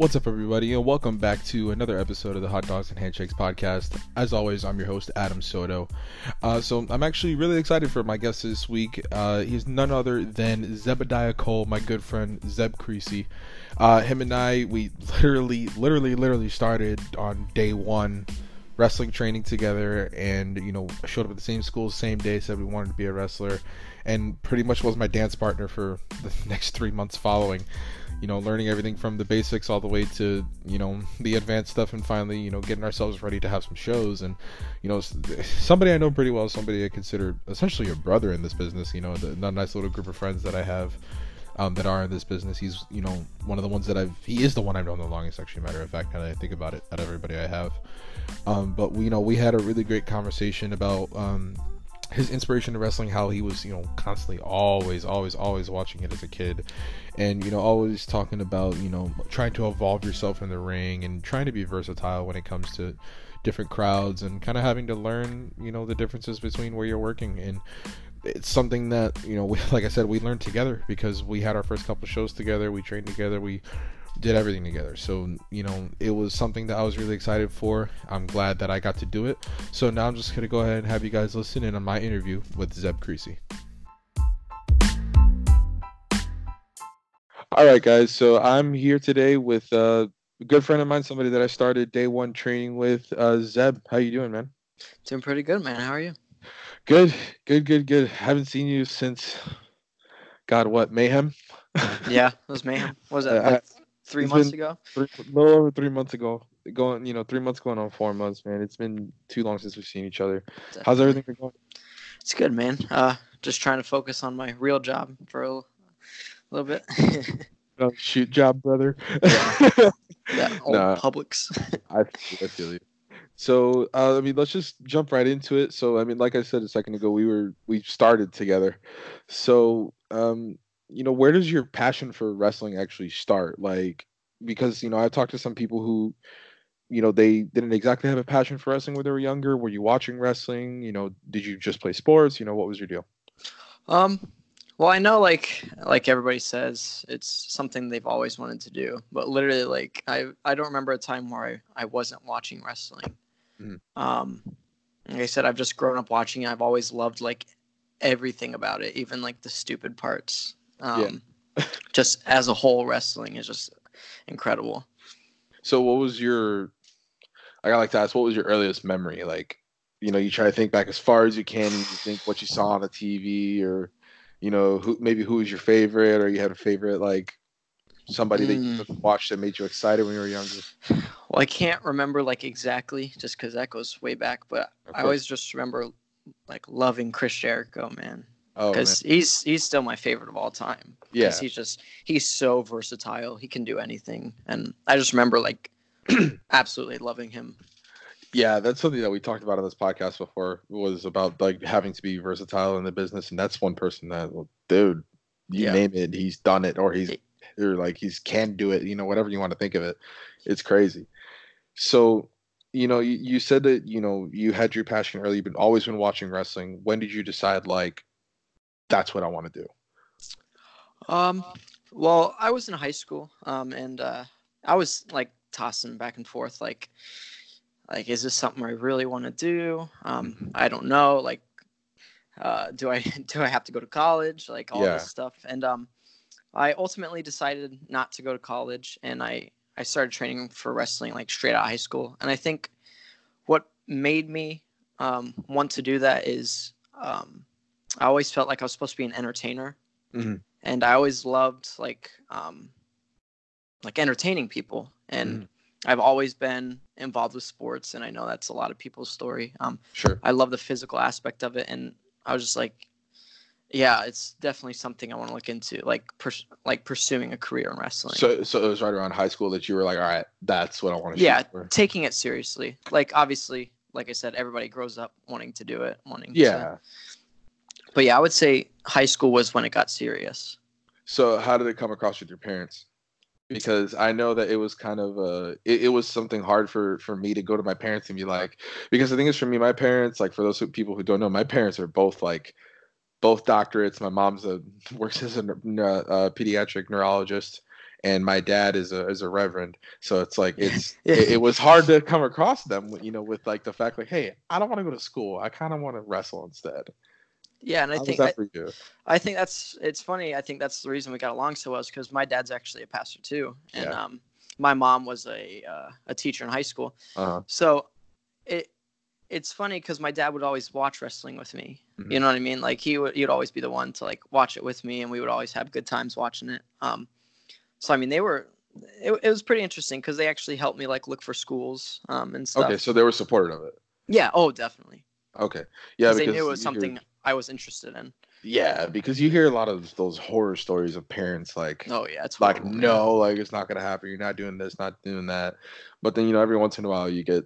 What's up, everybody, and welcome back to another episode of the Hot Dogs and Handshakes podcast. As always, I'm your host, Adam Soto. Uh, so, I'm actually really excited for my guest this week. Uh, he's none other than Zebadiah Cole, my good friend Zeb Creasy. Uh, him and I, we literally, literally, literally started on day one wrestling training together, and you know, showed up at the same school, same day, said we wanted to be a wrestler, and pretty much was my dance partner for the next three months following you know, learning everything from the basics all the way to, you know, the advanced stuff and finally, you know, getting ourselves ready to have some shows. And, you know, somebody I know pretty well, somebody I consider essentially a brother in this business, you know, the, the nice little group of friends that I have. Um, that are in this business. He's, you know, one of the ones that I've. He is the one I've known the longest, actually. Matter of fact, now I think about it, out of everybody I have. Um, but we, you know, we had a really great conversation about um, his inspiration to wrestling, how he was, you know, constantly, always, always, always watching it as a kid, and you know, always talking about, you know, trying to evolve yourself in the ring and trying to be versatile when it comes to different crowds and kind of having to learn, you know, the differences between where you're working and it's something that you know, we, like I said, we learned together because we had our first couple shows together, we trained together, we did everything together. So, you know, it was something that I was really excited for. I'm glad that I got to do it. So now I'm just going to go ahead and have you guys listen in on my interview with Zeb Creasy. All right, guys. So I'm here today with uh, a good friend of mine, somebody that I started day one training with. Uh, Zeb, how you doing, man? Doing pretty good, man. How are you? Good, good, good, good. Haven't seen you since, God, what mayhem? yeah, it was mayhem. What was that like three months ago? Three, a little over three months ago. Going, you know, three months going on four months, man. It's been too long since we've seen each other. Definitely. How's everything been going? It's good, man. Uh, just trying to focus on my real job for a little bit. oh, shoot job, brother. yeah, yeah old nah, Publix. I feel, I feel you. So uh, I mean, let's just jump right into it. So I mean, like I said a second ago, we were we started together. So um, you know, where does your passion for wrestling actually start? Like, because you know, I've talked to some people who, you know, they didn't exactly have a passion for wrestling when they were younger. Were you watching wrestling? You know, did you just play sports? You know, what was your deal? Um, well, I know, like, like everybody says, it's something they've always wanted to do. But literally, like, I I don't remember a time where I, I wasn't watching wrestling. Mm-hmm. Um, like I said, I've just grown up watching it. I've always loved like everything about it, even like the stupid parts. Um, yeah. just as a whole, wrestling is just incredible. So, what was your? I like to ask, what was your earliest memory? Like, you know, you try to think back as far as you can. You think what you saw on the TV, or you know, who maybe who was your favorite, or you had a favorite like somebody that you mm. watched that made you excited when you were younger? Well, I can't remember like exactly, just because that goes way back. But. I always just remember like loving Chris Jericho, man. Oh, because he's he's still my favorite of all time. Yeah, he's just he's so versatile. He can do anything, and I just remember like absolutely loving him. Yeah, that's something that we talked about on this podcast before. Was about like having to be versatile in the business, and that's one person that, well, dude, you yeah. name it, he's done it, or he's or like he's can do it. You know, whatever you want to think of it, it's crazy. So you know, you, you said that you know you had your passion early. You've been always been watching wrestling. When did you decide like that's what I want to do? Um, well, I was in high school, um, and uh, I was like tossing back and forth, like, like is this something I really want to do? Um. I don't know, like, uh, do I do I have to go to college? Like all yeah. this stuff, and um, I ultimately decided not to go to college, and I I started training for wrestling like straight out of high school, and I think what made me um, want to do that is um, I always felt like I was supposed to be an entertainer, mm-hmm. and I always loved like um, like entertaining people, and mm-hmm. I've always been involved with sports, and I know that's a lot of people's story. Um, sure. I love the physical aspect of it, and I was just like, yeah, it's definitely something I want to look into, like pers- like pursuing a career in wrestling. So, so it was right around high school that you were like, all right, that's what I want to. Do. Yeah, taking it seriously. Like obviously, like I said, everybody grows up wanting to do it, wanting. Yeah. To, but yeah, I would say high school was when it got serious. So how did it come across with your parents? Because I know that it was kind of a it, it was something hard for for me to go to my parents and be like because the thing is for me my parents like for those who, people who don't know my parents are both like both doctorates my mom's a works as a, a pediatric neurologist and my dad is a is a reverend. So it's like it's Yeah. it, it was hard to come across them, you know, with like the fact like, hey, I don't want to go to school. I kind of want to wrestle instead. Yeah, and I How think I? I think that's it's funny. I think that's the reason we got along so well is because my dad's actually a pastor too, and Yeah. um, my mom was a uh, a teacher in high school. Uh-huh. So it it's funny because my dad would always watch wrestling with me. Mhm. You know what I mean? Like he would he'd always be the one to like watch it with me, and we would always have good times watching it. Um, so I mean, they were. It, it was pretty interesting because they actually helped me like look for schools um, and stuff. Okay, so they were supportive of it. Yeah. Oh, definitely. Okay. Yeah, Because they knew it was something hear- I was interested in. yeah, because you hear a lot of those horror stories of parents like Oh yeah, it's like horrible, no like it's not gonna happen you're not doing this not doing that but then you know every once in a while you get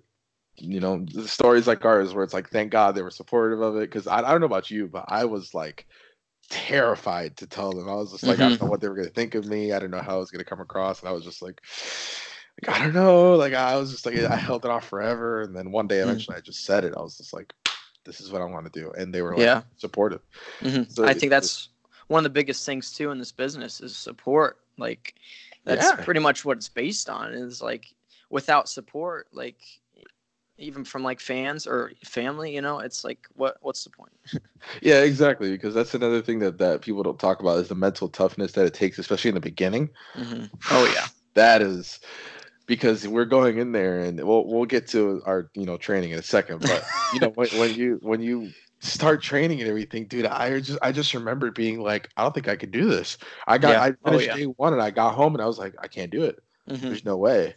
you know the stories like ours where it's like thank god they were supportive of it because I, I don't know about you but i was like terrified to tell them i was just like i Mhm. don't know what they were gonna think of me i don't know how i was gonna come across and i was just like like, I don't know. Like I was just like I held it off forever, and then one day Mm. eventually I just said it. I was just like, "This is what I want to do," and they were like Yeah. supportive. Mhm. So I it- think that's one of the biggest things too in this business is support. Like that's Yeah. pretty much what it's based on. Is like without support, like even from like fans or family, you know, it's like what what's the point? Yeah, exactly. Because that's another thing that that people don't talk about is the mental toughness that it takes, especially in the beginning. hmm Oh yeah. That is because we're going in there, and we'll we'll get to our you know training in a second. But you know when, when you when you start training and everything, dude, I just I just remember being like, I don't think I could do this. I got Yeah. I Oh, finished yeah. day one and I got home and I was like, I can't do it. hmm There's no way.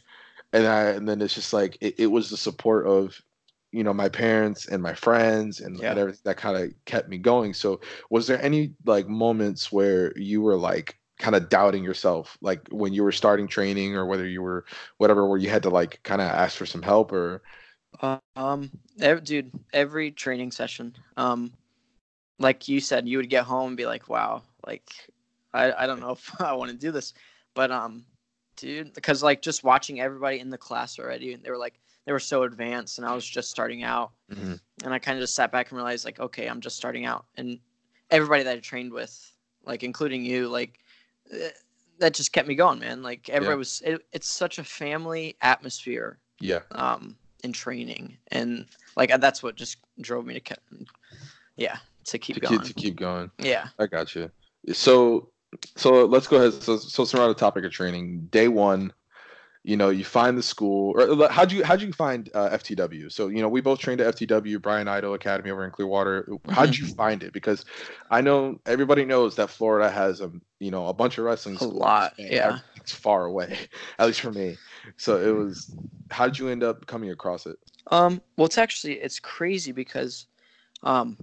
And I and then it's just like it, it was the support of you know my parents and my friends and, Yeah. and everything that kind of kept me going. So was there any like moments where you were like kind of doubting yourself, like when you were starting training or whether you were whatever, where you had to like kind of ask for some help or Um, ev- dude, every training session, um, like you said, you would get home and be like, "Wow, like, I, I don't know if I want to do this," but um, dude, because like just watching everybody in the class already, and they were like, they were so advanced, and I was just starting out, Mhm. and I kind of just sat back and realized, like, okay, I'm just starting out, and everybody that I trained with, like, including you, like. eh, That just kept me going, man. Like everybody Yeah. was. It, it's such a family atmosphere yeah. um in training and like that's what just drove me to ke- yeah to keep To going keep to keep going. yeah I got you. So, so let's go ahead. So, so we're on the topic of training, day one, you know, you find the school. Or how'd you how'd you find uh, FTW? So, you know, we both trained at FTW, Brian Idol Academy over in Clearwater. How'd you find it? Because I know everybody knows that Florida has a you know a bunch of wrestling a lot yeah everything's far away, at least for me. So it was. How did you end up coming across it? um well it's actually it's crazy because um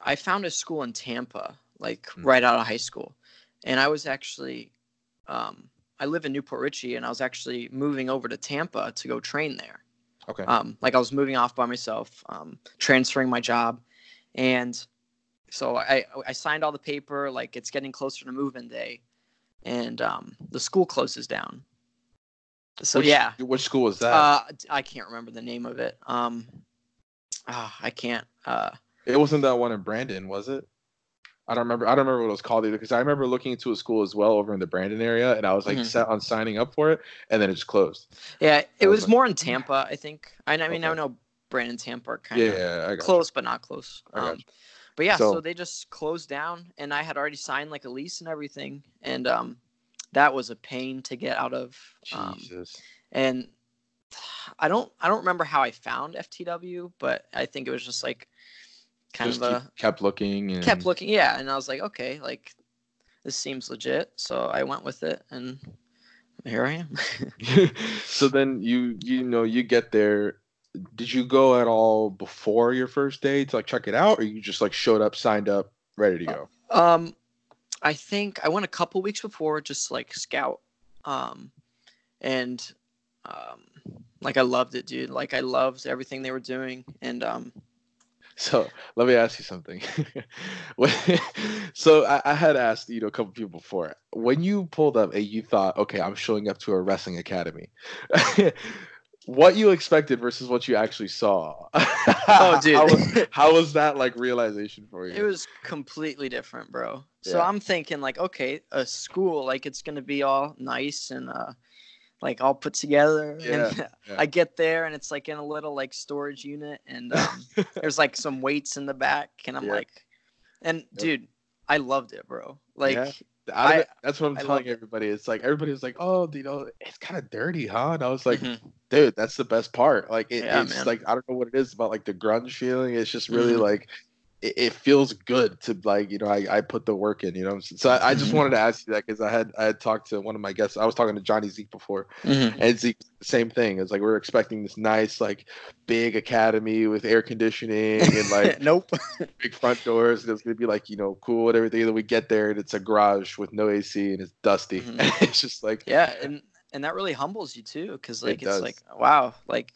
i found a school in tampa like Hmm. right out of high school and i was actually um i live in New Port Richey and i was actually moving over to tampa to go train there Okay. um, like I was moving off by myself, um, transferring my job, and so I I signed all the paper. Like it's getting closer to move-in day, and um, the school closes down. So which, yeah, Which school was that? uh, I can't remember the name of it. Um, ah, I can't. Uh, It wasn't that one in Brandon, was it? I don't remember. I don't remember what it was called either because I remember looking into a school as well over in the Brandon area, and I was like Mhm. set on signing up for it, and then it just closed. yeah, it I was was like- more in Tampa, I think. I, I mean, I Okay. know Brandon, Tampa are kind Yeah, of yeah, I close, but not close. Um, but yeah, So- so, they just closed down, and I had already signed like a lease and everything, and um, that was a pain to get out of. you. Um, Jesus. and I don't, I don't remember how I found FTW, but I think it was just like kind just of a kept looking and kept looking, yeah, and I was like, okay, like this seems legit, so I went with it, and here I am. so then you you know you get there. Did you go at all before your first day to like check it out, or you just like showed up, signed up, ready to go? Um, I think I went a couple weeks before, just like scout. Um, and um, like I loved it, dude. Like I loved everything they were doing, and um, So let me ask you something. When- so I, I had asked you know a couple people before when you pulled up and you thought, okay, I'm showing up to a wrestling academy. what you expected versus what you actually saw. Oh, dude. how was, how was that like realization for you? It was completely different, bro. So Yeah. I'm thinking like, okay, a school like it's gonna be all nice and uh, like all put together. and yeah. I get there and it's like in a little like storage unit and um, there's like some weights in the back and I'm Yeah. like, and dude, I loved it, bro. Like, Yeah. I- it- that's what I'm I telling everybody. It's like everybody was like, "Oh, you know, it's kind of dirty, huh?" And I was like, mhm. "Dude, that's the best part." Like, it, Yeah, it's man. like I don't know what it is about like the grunge feeling. It's just really Mhm. like it, it feels good to like you know I, I put the work in. You know, so I, I just Mhm. wanted to ask you that because I had I had talked to one of my guests. I was talking to Johnny Zeke before, Mhm. and Zeke same thing. It's like we're expecting this nice like big academy with air conditioning and like nope. big front doors. And it's gonna be like you know cool and everything. And then we get there and it's a garage with no AC and it's dusty. Mhm. it's just like yeah, and and that really humbles you too, because It like it's does. like wow, like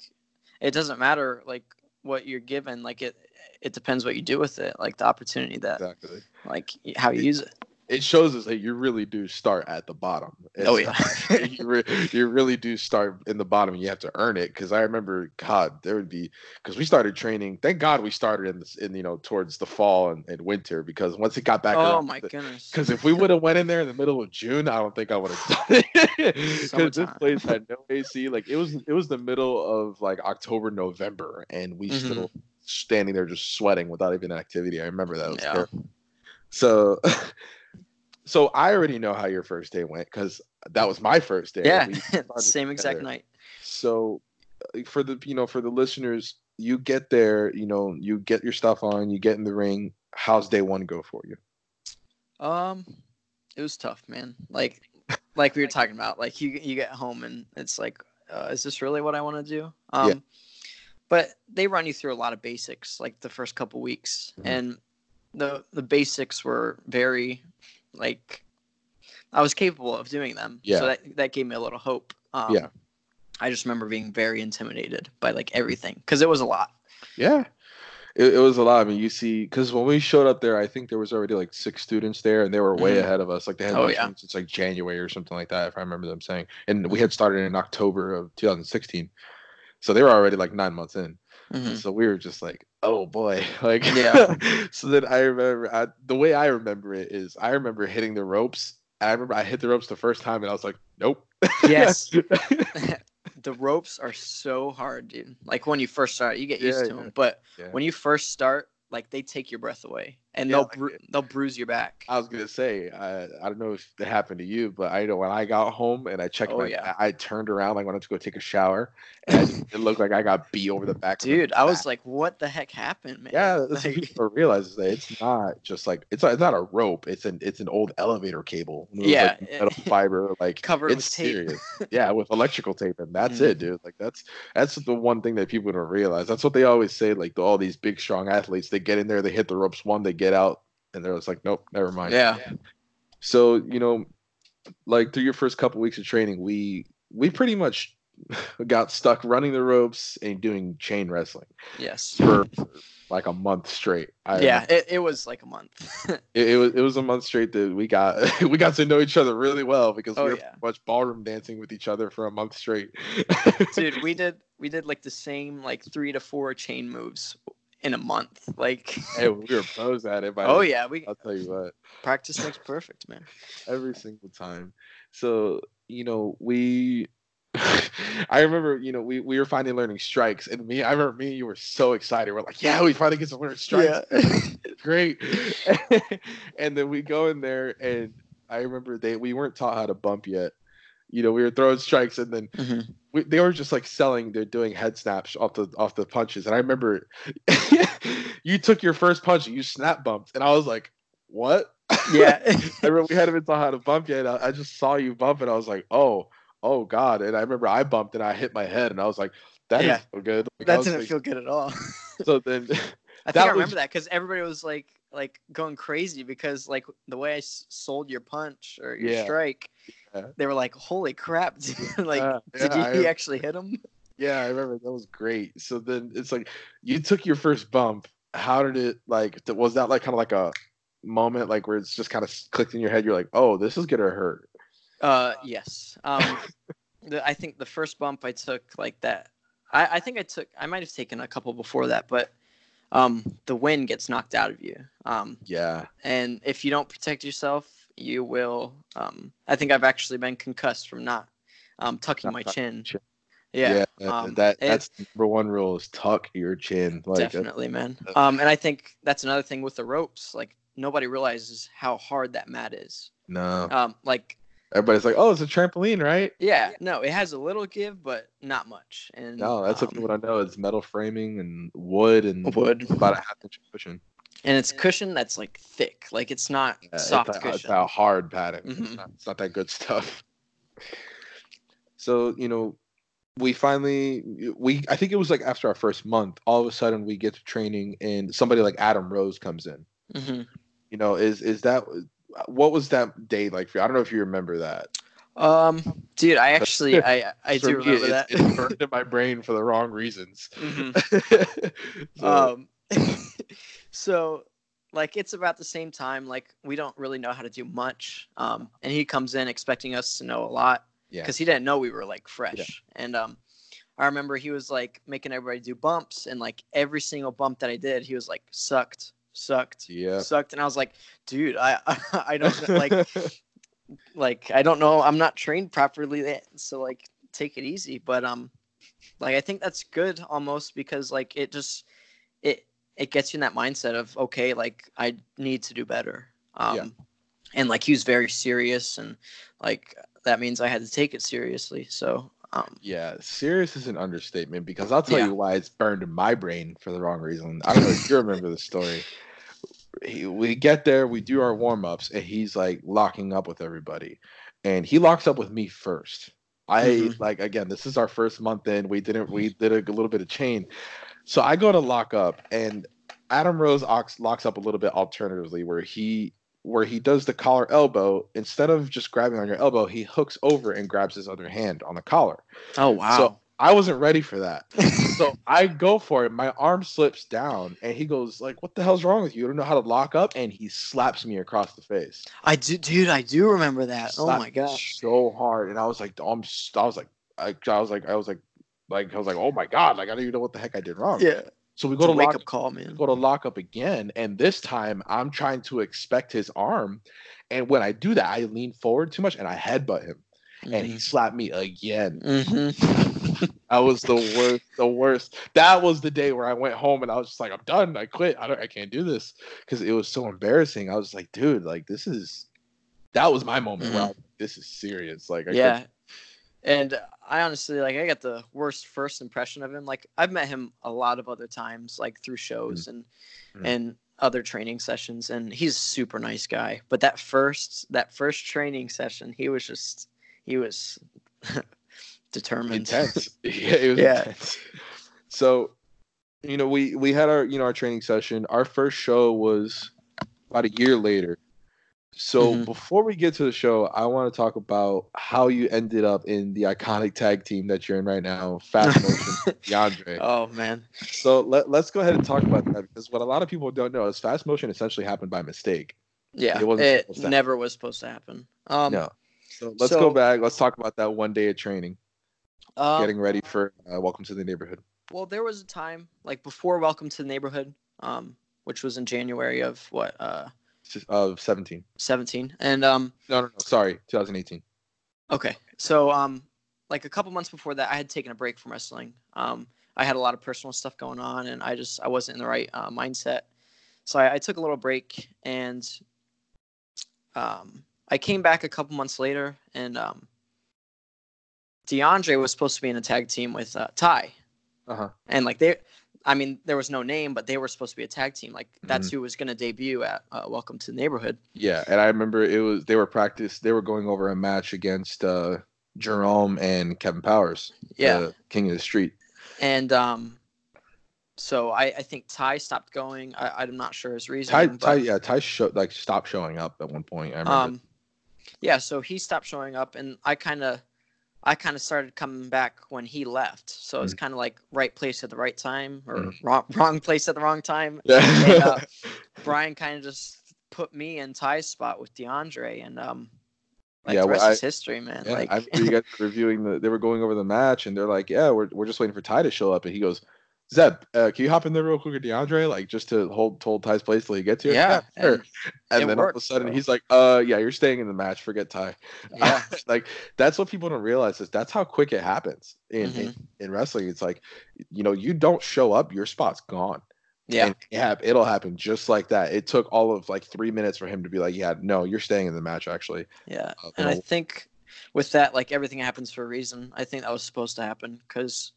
it doesn't matter like what you're given, like it it depends what you do with it, like the opportunity that exactly. like how you use it. It shows us that you really do start at the bottom. It's Oh, yeah. not- you, re- you really do start in the bottom. and You have to earn it because I remember, God, there would be because we started training. Thank God we started in this, in you know, towards the fall and, and winter because once it got back. Oh my to- goodness. Because if we would have went in there in the middle of June, I don't think I would have done it. Because this place had no AC. Like it was, it was the middle of like October, November, and we Mhm. still standing there just sweating without even activity. I remember that. Was Yeah. terrible. So, so I already know how your first day went because that was my first day. yeah, same exact night. So, uh, for the you know for the listeners, you get there, you know, you get your stuff on, you get in the ring. How's day one go for you? Um, it was tough, man. Like, like we were talking about. Like you, you get home and it's like, uh, is this really what I want to do? Um, Yeah. But they run you through a lot of basics, like the first couple weeks, Mhm. and the the basics were very, like, I was capable of doing them. Yeah. So that that gave me a little hope. Um, Yeah. I just remember being very intimidated by like everything because it was a lot. Yeah. It, it was a lot. I mean, you see, because when we showed up there, I think there was already like six students there, and they were way Mhm. ahead of us. Like they had Oh, yeah. since like January or something like that, if I remember them saying. And we had started in October of 2016, so they were already like nine months in. Mhm. So we were just like, oh boy, like Yeah. so then I remember I, the way I remember it is I remember hitting the ropes. I remember I hit the ropes the first time, and I was like, nope. Yes. the ropes are so hard, dude. Like when you first start, you get used Yeah, to yeah. them, but when you first start, like they take your breath away and Yeah, they'll like bru- they'll bruise your back. I was gonna say, I, I don't know if it happened to you, but I know when I got home and I checked Oh, my, yeah. I, I turned around like wanted to go take a shower, and it looked like I got beat over the back. of the Dude, I was like, what the heck happened, man? yeah, that's what people realize is that it's not just like it's not, it's not a rope. It's an it's an old elevator cable. with, like, Yeah, metal fiber, like Covered it's with tape. yeah, with electrical tape, and that's Mhm. it, dude. Like that's that's the one thing that people don't realize. That's what they always say. Like the, all these big strong athletes, they get in there, they hit the ropes one, they get out, and they're just like, nope, never mind. yeah. So you know, like through your first couple weeks of training, we we pretty much got stuck running the ropes and doing chain wrestling Yes. for like a month straight. I, Yeah, it, it was like a month. it, it was it was a month straight that we got we got to know each other really well because Oh, we were yeah. much ballroom dancing with each other for a month straight. Dude, we did we did like the same like three to four chain moves in a month. Like hey, we were pros at it. By Oh the- yeah, we I'll tell you what. practice makes perfect, man. every single time. So, you know, we I remember, you know, we, we were finally learning strikes and me I remember me and you were so excited. We're like, yeah, we finally get to learn strikes. Yeah. Great. and then we go in there and I remember they we weren't taught how to bump yet. You know, we were throwing strikes and then Mhm. we, they were just like selling they're doing head snaps off the off the punches and i remember you took your first punch and you snap bumped and i was like what Yeah. I remember we hadn't even taught how to bump yet. I, I just saw you bump and I was like, oh, oh God. And I remember I bumped and I hit my head and I was like, that Yeah. good. Like, that didn't like- feel good at all. so then I think I was- remember that because everybody was like like going crazy because like the way I s- sold your punch or your Yeah. strike, Yeah. they were like, "Holy crap!" dude." like, Yeah, did you I- actually hit him? yeah, I remember that was great. So then it's like you took your first bump. How did it like was that like kind of like a moment like where it's just kind of clicked in your head? You're like, oh, this is gonna hurt. Uh, yes. Um, the, I think the first bump I took like that. I, I think I took I might have taken a couple before that, but um, the wind gets knocked out of you. Um, Yeah. and if you don't protect yourself, you will. Um, I think I've actually been concussed from not um, tucking Not my chin. chin. Yeah, that, um, that that's the number one rule is tuck your chin. Like definitely, man. Um, and I think that's another thing with the ropes. Like nobody realizes how hard that mat is. no. Um, like Everybody's like, oh, it's a trampoline, right? yeah, no, it has a little give, but not much. And No, that's um, what I know. It's metal framing and wood and wood, about a half inch cushion. And it's cushion that's like thick. Like it's not Yeah, soft it's, a, it's cushion. a hard padding. It's, Mhm. not, it's not that good stuff. So you know, we finally we I think it was like after our first month, all of a sudden we get to training and somebody like Adam Rose comes in. hmm You know, is is that what was that day like for you? I don't know if you remember that. Um, dude, I actually I I do remember it- that. It's burned in my brain for the wrong reasons. Mhm. So, um so like it's about the same time like we don't really know how to do much um and he comes in expecting us to know a lot yeah, because he didn't know we were like fresh yeah. and um i remember he was like making everybody do bumps and like every single bump that i did he was like sucked sucked yeah. sucked and i was like dude i i don't know, like like i don't know i'm not trained properly yet, so like take it easy but um like i think that's good almost because like it just it it gets you in that mindset of okay like i need to do better um Yeah. and like he was very serious and like that means i had to take it seriously so um Yeah, serious is an understatement because I'll tell Yeah. you why it's burned in my brain for the wrong reason. I don't know if you remember the story. He, we get there, we do our warm ups, and he's like locking up with everybody, and he locks up with me first. I Mhm. like again, this is our first month in. We didn't, we did a, little bit of chain, so I go to lock up, and Adam Rose locks up a little bit alternatively, where he where he does the collar elbow instead of just grabbing on your elbow, he hooks over and grabs his other hand on the collar. oh wow So I wasn't ready for that. so I go for it. My arm slips down, and he goes like, "What the hell's wrong with you? You don't know how to lock up?" And he slaps me across the face. i do dude i do remember that oh my gosh so hard, and I was like, "I'm," I was like, I, I was like, I was like, like I was like, "Oh my god!" Like I don't even know what the heck I did wrong. yeah So we go a to wake lock up call man go to lock up again, and this time I'm trying to expect his arm, and when I do that, I lean forward too much and I headbutt him, and he slapped me again. hmm That was the worst. The worst. That was the day where I went home and I was just like, I'm done. I quit. I don't. I can't do this because it was so embarrassing. I was like, dude, like this is. That was my moment where I this is serious. Like, I Mm-hmm. yeah and i honestly like i got the worst first impression of him like i've met him a lot of other times like through shows and Mhm. and other training sessions and he's a super nice guy but that first that first training session he was just he was determined intense. yeah, it was Yeah. intense. So, you know, we we had our you know our training session. Our first show was about a year later. So Mhm. before we get to the show, I want to talk about how you ended up in the iconic tag team that you're in right now, Fast Motion DeAndre. oh man So let, let's go ahead and talk about that because what a lot of people don't know is fast motion essentially happened by mistake. yeah It it, never was supposed to happen um no. So let's so- go back. Let's talk about that one day of training, um, getting ready for uh, Welcome to the Neighborhood. well there was a time like before welcome to the neighborhood um which was in january of what uh Of 17. 17 and um No, no, no. Sorry, 2018. Okay. So um like a couple months before that I had taken a break from wrestling. Um I had a lot of personal stuff going on and I just I wasn't in the right uh, mindset. So I, I took a little break and um I came back a couple months later and um DeAndre was supposed to be in a tag team with uh, Ty. Uh huh. And like they I mean there was no name but they were supposed to be a tag team. Like that's who was going to debut at uh, Welcome to the Neighborhood. Yeah, and I remember it was they were practice. They were going over a match against uh, Jerome and Kevin Powers. Yeah. the King of the Street. and um so I, I think Ty stopped going. I, I'm not sure his reason. Ty, but, Ty, yeah, Ty show, like stopped showing up at one point. I remember. um, yeah, so he stopped showing up, and I kind of, I kind of started coming back when he left. So it's Mhm. kind of like right place at the right time, or Mhm. wrong wrong place at the wrong time. yeah. and, uh, Brian kind of just put me in Ty's spot with DeAndre, and um, Like Yeah, the well, rest I- is history, man. Yeah, like I you guys reviewing the. They were going over the match, and they're like, "Yeah, we're we're just waiting for Ty to show up." And he goes, "Zeb, uh, can you hop in there real quick with DeAndre, like just to hold hold Ty's place till he gets here?" yeah, sure. and- And, then all of a sudden, bro. he's like, "Uh, yeah, you're staying in the match. Forget Ty." yeah, like that's what people don't realize is that's how quick it happens in, in Mhm. in wrestling. It's like, you know, you don't show up, your spot's gone. yeah. And it'll happen just like that. It took all of like three minutes for him to be like, "Yeah, no, you're staying in the match." Actually, Yeah, Uh, and I think with that, like everything happens for a reason. I think that was supposed to happen because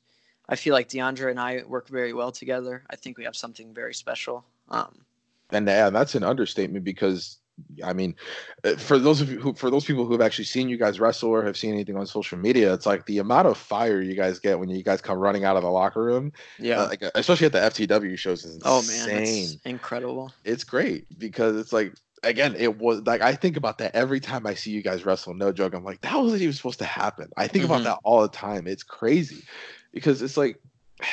I feel like DeAndre and I work very well together. I think we have something very special. Um, and yeah, that's an understatement because I mean, uh, for those of you who, for those people who have actually seen you guys wrestle or have seen anything on social media, it's like the amount of fire you guys get when you guys come running out of the locker room, yeah. uh, like especially at the FTW shows, is insane. oh man, it's incredible. it's great because it's like again, it was like I think about that every time I see you guys wrestle. No joke, I'm like that wasn't even supposed to happen. I think Mhm. about that all the time. It's crazy because it's like.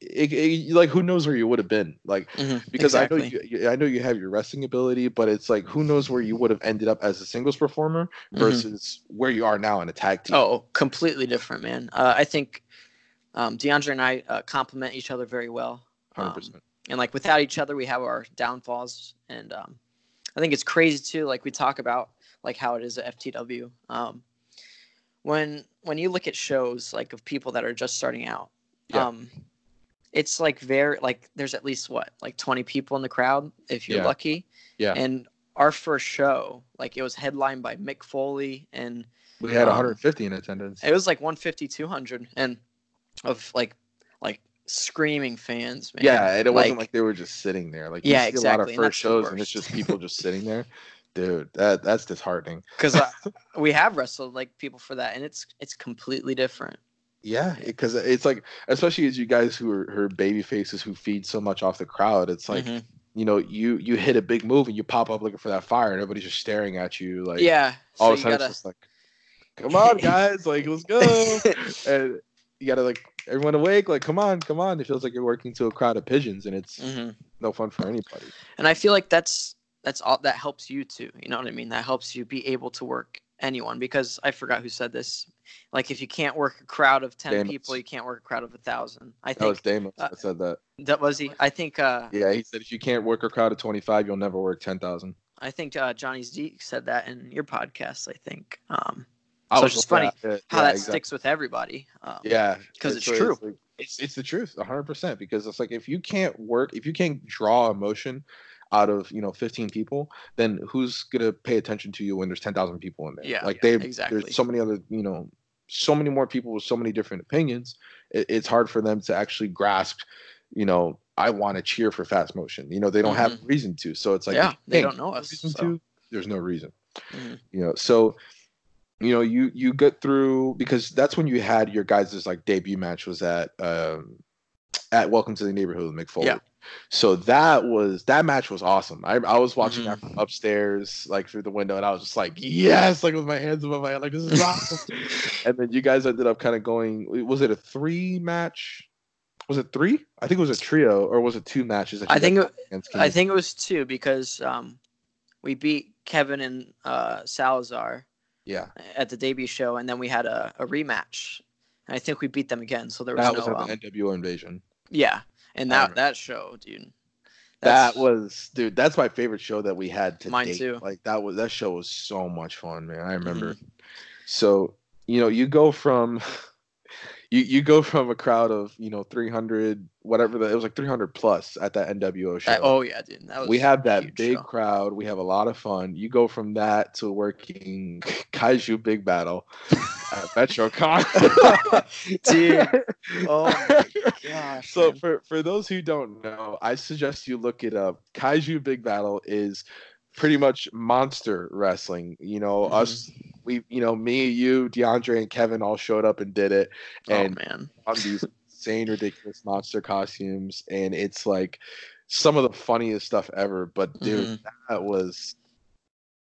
It, it- like who knows where you would have been like Mhm, because I know you, I know you have your wrestling ability, but it's like who knows where you would have ended up as a singles performer Mhm. versus where you are now in a tag team. Oh, completely different, man. Uh, I think um, DeAndre and I uh, complement each other very well. 100%. Um, and like without each other, we have our downfalls. And um, I think it's crazy too. Like we talk about like how it is at FTW. Um, when when you look at shows like of people that are just starting out, Yeah. um, it's like very like there's at least what like 20 people in the crowd if you're Yeah. lucky. Yeah. And our first show, like it was headlined by Mick Foley and we had um, 150 in attendance. it was like 150 200 and of like like screaming fans man yeah, and it wasn't like they were just sitting there. Like you Yeah, see a lot exactly, of first shows, and it's just people just sitting there. Dude, that that's disheartening. because we have wrestled like people for that and it's it's completely different Yeah, because it's like, especially as you guys who are, who are baby faces who feed so much off the crowd, it's like Mhm. you know you you hit a big move and you pop up looking for that fire, and everybody's just staring at you like yeah so all of a sudden gotta it's just like, come on guys, like let's go, and you gotta like everyone awake, like come on, come on. It feels like you're working to a crowd of pigeons, and it's Mhm. no fun for anybody. and i feel like that's that's all that helps you too you know what i mean that helps you be able to work anyone because i forgot who said this like if you can't work a crowd of 10 Damos. people you can't work a crowd of a thousand i think That was Damos uh, that said that. that was he i think uh Yeah, he said if you can't work a crowd of 25, you'll never work 10,000. i think uh johnny zeke said that in your podcast i think um So it's just funny at it. how Yeah, that exactly. sticks with everybody um, yeah, because it's like- true. like- It's it's the truth, 100 percent. Because it's like if you can't work, if you can't draw emotion out of you know 15 people, then who's gonna pay attention to you when there's 10,000 people in there? Yeah, like they exactly. there's so many other you know so many more people with so many different opinions. It, it's hard for them to actually grasp. You know, I want to cheer for fast motion. You know, they don't have reason to. So it's like Mm-hmm. Yeah, they don't know us, so. to, there's no reason. Mhm. You know, so you know you you get through because that's when you had your guys' like debut match was at um at welcome to the neighborhood with mick foley Yeah. So that was that match was awesome. I, I was watching that Mhm. from upstairs like through the window and i was just like yes! Like with my hands above my head like this is awesome. And then you guys ended up kind of going was it a three match? Was it three? I think it was a trio or was it two matches that I think it- had against King? I think it was two because um, we beat Kevin and uh, Salazar yeah. at the debut show, and then we had a, a rematch, and I think we beat them again. So there was that no, was at um, the nwo invasion. Yeah, and that that show, dude, that was dude that's my favorite show that we had to Mine date. too. like that was that show was so much fun man i remember Mm-hmm. so you know you go from you you go from a crowd of you know 300 whatever the, it was like 300 plus at that nwo show that- oh yeah, dude, that was we have that big show. crowd we have a lot of fun you go from that to working kaiju big battle at metrocon Dude. Oh my gosh. so man. for for those who don't know, I suggest you look it up. Kaiju Big Battle is pretty much monster wrestling. You know, Mhm. us we you know, me, you, DeAndre and Kevin all showed up and did it and oh man, on these insane ridiculous monster costumes and it's like some of the funniest stuff ever. But dude, Mhm. that was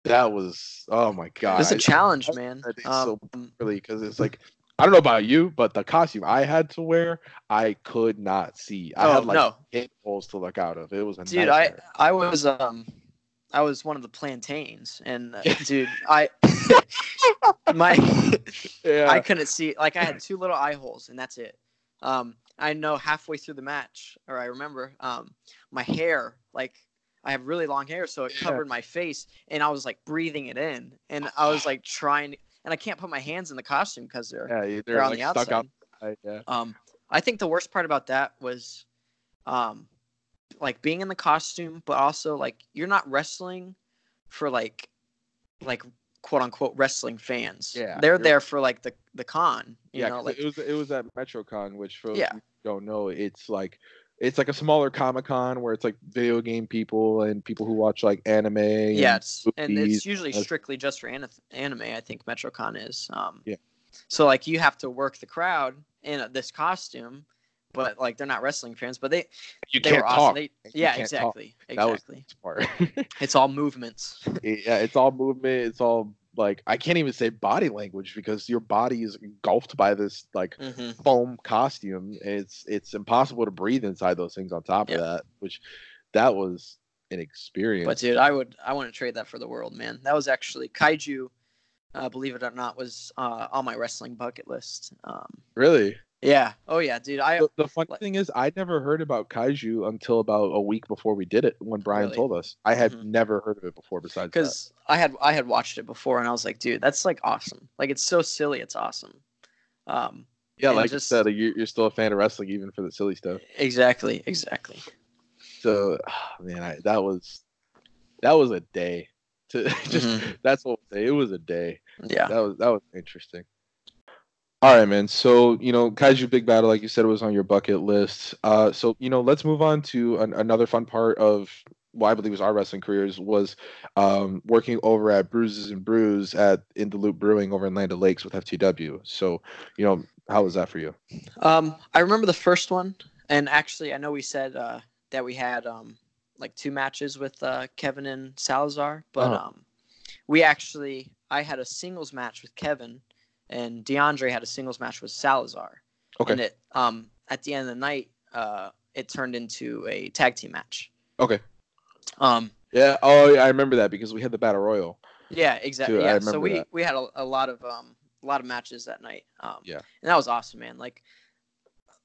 that was oh my god. it's a challenge, I- man. Think so. Um, really because it's like I don't know about you, but the costume I had to wear, I could not see. I oh had like no, holes to look out of. It was a dude, I. I was um I was one of the plantains, and uh, dude, I my Yeah. I couldn't see like I had two little eye holes, and that's it. Um, I know halfway through the match, or I remember, um, my hair like I have really long hair, so it Yeah. covered my face, and I was like breathing it in, and I was like trying, and I can't put my hands in the costume because they're yeah, they're, they're on like the outside. stuck outside. Yeah. Um, I think the worst part about that was, um, like being in the costume, but also like you're not wrestling for like, like quote unquote wrestling fans. Yeah, they're there for like the the con. You yeah, know, like it was it was at MetroCon, which for Yeah. who don't know, it's like it's like a smaller Comic Con where it's like video game people and people who watch like anime. yeah, and it's and it's usually That's- strictly just for an- anime. I think MetroCon is. Um, Yeah. So like you have to work the crowd in this costume, but like they're not wrestling fans, but they you they can't were talk. awesome. They, You yeah, can't talk. exactly, That was- exactly. It's all movements. yeah, it's all movement. It's all like I can't even say body language because your body is engulfed by this like hmm foam costume. It's it's impossible to breathe inside those things. On top Yeah. of that, which that was an experience. But dude, I would I want to trade that for the world, man. That was actually kaiju. Uh, believe it or not, was uh, on my wrestling bucket list. Um, really, yeah. Oh yeah, dude. I the, the funny like- thing is, I never heard about kaiju until about a week before we did it. When Brian Really? told us, I had Mhm. never heard of it before. Besides, because I had I had watched it before and I was like, dude, that's like awesome. Like it's so silly, it's awesome. Um, yeah, like just- you said, you're, you're still a fan of wrestling even for the silly stuff. exactly, exactly. So, man, I, that was that was a day. To just Mhm. that's what. It was a day. Yeah. That was that was interesting. All right, man. So you know, Kaiju Big Battle, like you said, was on your bucket list. Uh, so you know, let's move on to an, another fun part of what I believe was our wrestling careers was um, working over at Bruises and Brews at In the Loop Brewing over in Land O' Lakes with FTW. So you know, how was that for you? Um, I remember the first one, and actually, I know we said uh, that we had um, like two matches with uh, Kevin and Salazar, but Uh-huh. um, we actually I had a singles match with Kevin, and DeAndre had a singles match with Salazar. Okay. And it um, at the end of the night, uh, it turned into a tag team match. Okay. Um, Yeah. Oh, yeah, I remember that because we had the Battle Royal. yeah, exactly. Too, Yeah, so we that. we had a, a lot of um a lot of matches that night. Um, Yeah. and that was awesome, man. Like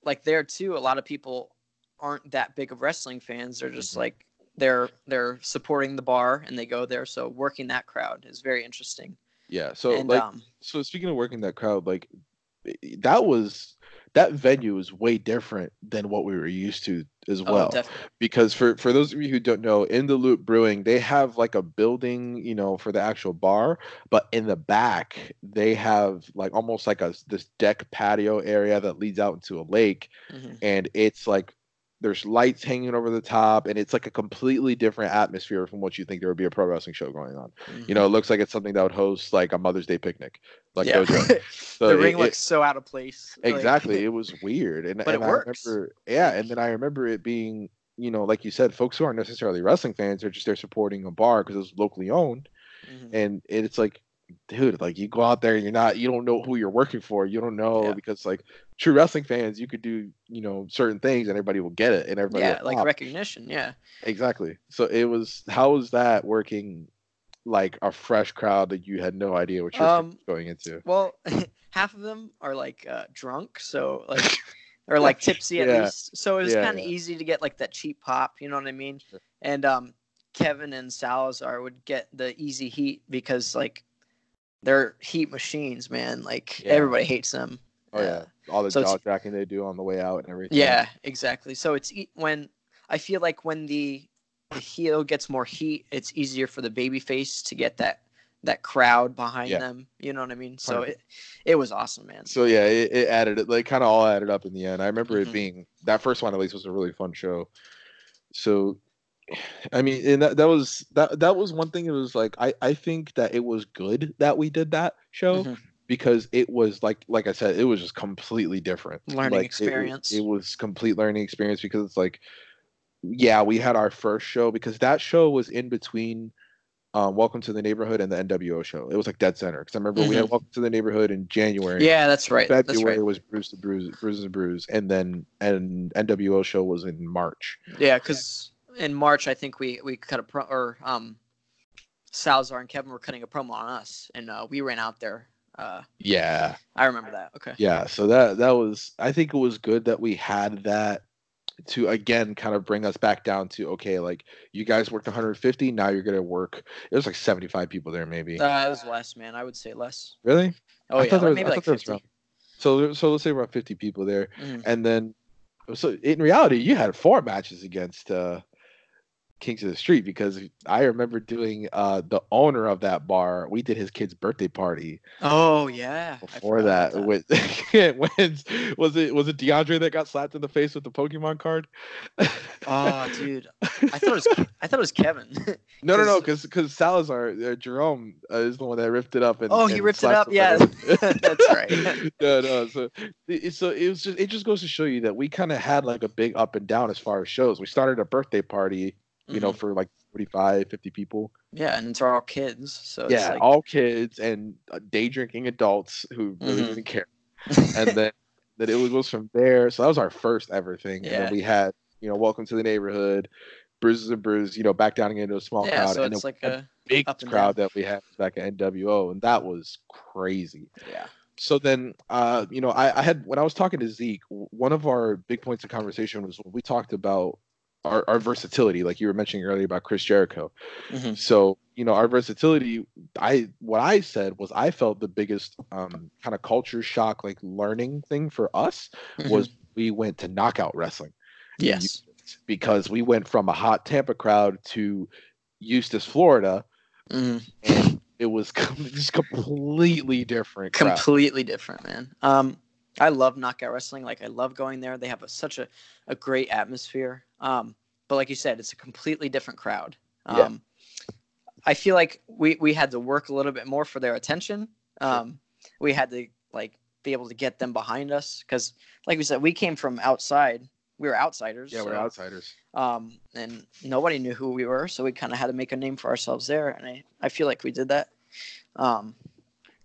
like there too, a lot of people aren't that big of wrestling fans. They're just Mhm. like they're they're supporting the bar and they go there. So working that crowd is very interesting. Yeah. So and like, um, so speaking of working that crowd, like that was that venue is way different than what we were used to as oh, well. definitely. because for for those of you who don't know, in the Loop Brewing, they have like a building, you know, for the actual bar, but in the back they have like almost like a this deck patio area that leads out into a lake, Mhm. and it's like there's lights hanging over the top, and it's like a completely different atmosphere from what you think there would be a pro wrestling show going on. Mhm. You know, it looks like it's something that would host like a Mother's Day picnic, like yeah. So the it- ring it- looks so out of place. Like- exactly it was weird and, But and it i works. remember yeah and then i remember it being you know like you said folks who aren't necessarily wrestling fans they're just there supporting a bar because it's locally owned Mhm. and it's like dude like you go out there and you're not you don't know who you're working for you don't know Yeah. because like true wrestling fans you could do you know certain things and everybody will get it and everybody yeah, like recognition. Yeah. exactly so it was how was that working like a fresh crowd that you had no idea what you're Um, going into Well, half of them are like uh, drunk, so like or like tipsy at Yeah. least. So it was Yeah, kind of yeah. easy to get like that cheap pop. You know what I mean? And um, Kevin and Salazar would get the easy heat because like they're heat machines, man. Like everybody hates them. oh yeah all the so jaw jacking they do on the way out and everything Yeah, exactly. So it's e- when I feel like when the the heel gets more heat, it's easier for the baby face to get that that crowd behind Yeah. them. You know what I mean? So 100. it it was awesome, man. So yeah, it, it added it like kind of all added up in the end. I remember Mhm. it being that first one at least was a really fun show. So I mean, and that, that was that that was one thing. It was like I I think that it was good that we did that show Mhm. Because it was like like I said, it was just completely different Learning Like, it- experience. It, was complete learning experience because it's like yeah, we had our first show because that show was in between um, Welcome to the Neighborhood and the NWO show. It was like dead center because I remember we had Welcome to the Neighborhood in January. Mm-hmm. Yeah, that's right. That's February right. was Bruce the Bruise, Bruises and Brews, and then and NWO show was in March. Yeah, because in March I think we we cut a pro or um Salazar and Kevin were cutting a promo on us, and uh, we ran out there. Uh, Yeah, I remember that. Okay. yeah. So that that was. I think it was good that we had that to again kind of bring us back down to okay, like you guys worked 150, now you're gonna work. It was like 75 people there, maybe. Uh, it was less, man. I would say less. really? Oh I yeah, like, was- maybe like thought there 50. around- So so let's say around 50 people there, Mhm. and then so in reality, you had four matches against uh Kings of the Street because I remember doing uh the owner of that bar. We did his kid's birthday party Oh yeah. Before forgot that. With when was it was it DeAndre that got slapped in the face with the Pokemon card? Oh, dude. I thought it was I thought it was Kevin. no, no, no, because because Salazar uh, Jerome uh, is the one that ripped it up. And, Oh, he and ripped it up? Yeah, that's right. no, no. So, it, so it was just it just goes to show you that we kind of had like a big up and down as far as shows. We started a birthday party, you know, Mhm. for like 45, 50 people. Yeah, and it's all kids, so it's yeah, like, all kids and uh, day drinking adults who really Mhm. didn't care. And then that it was from there. So that was our first ever thing. And Yeah. then we had, you know, welcome to the neighborhood, Bruises and Brews, you know, back down into a small yeah, crowd. so and it's like a big and crowd that we had back at NWO, and that was crazy. yeah. So then, uh, you know, I, I had when I was talking to Zeke, one of our big points of conversation was when we talked about our, our versatility, like you were mentioning earlier about Chris Jericho. Mhm. So, you know, our versatility, I what I said was I felt the biggest um, kind of culture shock, like learning thing for us was we went to knockout wrestling Mm-hmm. yes. because we went from a hot Tampa crowd to Eustis, Florida, Mhm. and it was just completely different. crowd. completely different man um i love knockout wrestling like i love going there they have a, such a, a great atmosphere um but like you said it's a completely different crowd. Um Yeah. i feel like we we had to work a little bit more for their attention. Um we had to like be able to get them behind us because like we said we came from outside. We were outsiders Yeah, we're outsiders. um and nobody knew who we were so we kind of had to make a name for ourselves there and i i feel like we did that. Um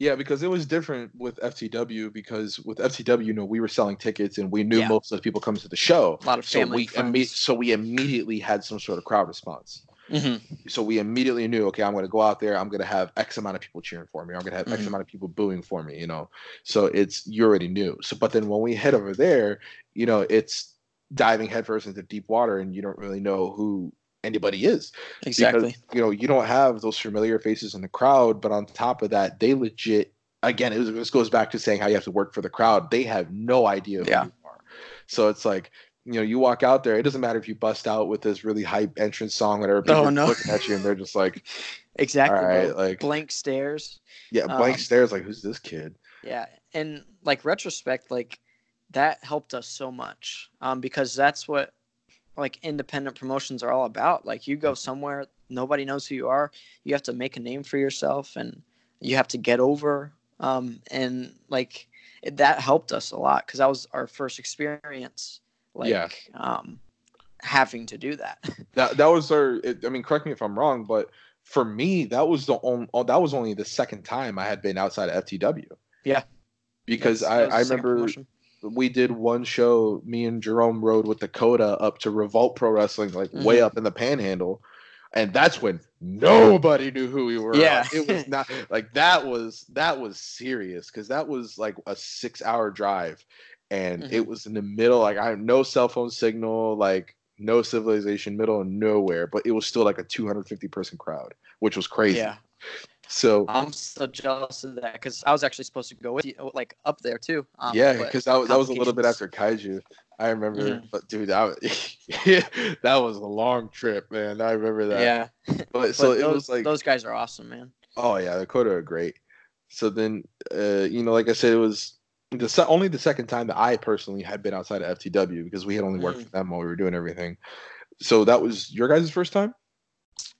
Yeah, because it was different with FTW because with FTW, you know, we were selling tickets and we knew Yeah. most of the people coming to the show. a lot of So family we imme- so we immediately had some sort of crowd response. Mhm. So we immediately knew, okay, I'm going to go out there. I'm going to have X amount of people cheering for me. I'm going to have X Mhm. amount of people booing for me. You know, so it's you already knew. So, but then when we head over there, you know, it's diving headfirst into deep water, and you don't really know who anybody is. exactly Because, you know, you don't have those familiar faces in the crowd, but on top of that, they legit again, it was, this goes back to saying how you have to work for the crowd. They have no idea who Yeah. you are. So it's like, you know, you walk out there, it doesn't matter if you bust out with this really hype entrance song, whatever, people Oh, are no. looking at you and they're just like, Exactly. right, like blank stares. yeah, blank um, stares like who's this kid? Yeah, and like retrospect, like that helped us so much um, because that's what like independent promotions are all about. Like you go somewhere, nobody knows who you are. You have to make a name for yourself, and you have to get over. Um, and like it, that helped us a lot because that was our first experience. Like Yeah. um, having to do that. That that was our it, I mean, correct me if I'm wrong, but for me, that was the only that was only the second time I had been outside of FTW. Yeah. Because That I, I remember promotion. We did one show, me and Jerome rode with Dakota up to Revolt Pro Wrestling, like way Mhm. up in the panhandle. And that's when nobody knew who we were. Yeah. Like, it was not like that was that was serious because that was like a six hour drive. And Mhm. it was in the middle, like I have no cell phone signal, like no civilization, middle of nowhere, but it was still like a 250 person crowd, which was crazy. Yeah. So I'm so jealous of that because I was actually supposed to go with you, like up there too. Um, yeah, because that, was- that was a little bit after. Kaiju. I remember, Mhm. but dude, that was, that was a long trip, man. I remember that. Yeah, but so but it those, was like, those guys are awesome, man. oh yeah, the Dakota are great. So then, uh, you know, like I said, it was the se- only the second time that I personally had been outside of FTW because we had only worked Mhm. for them while we were doing everything. So that was your guys' first time.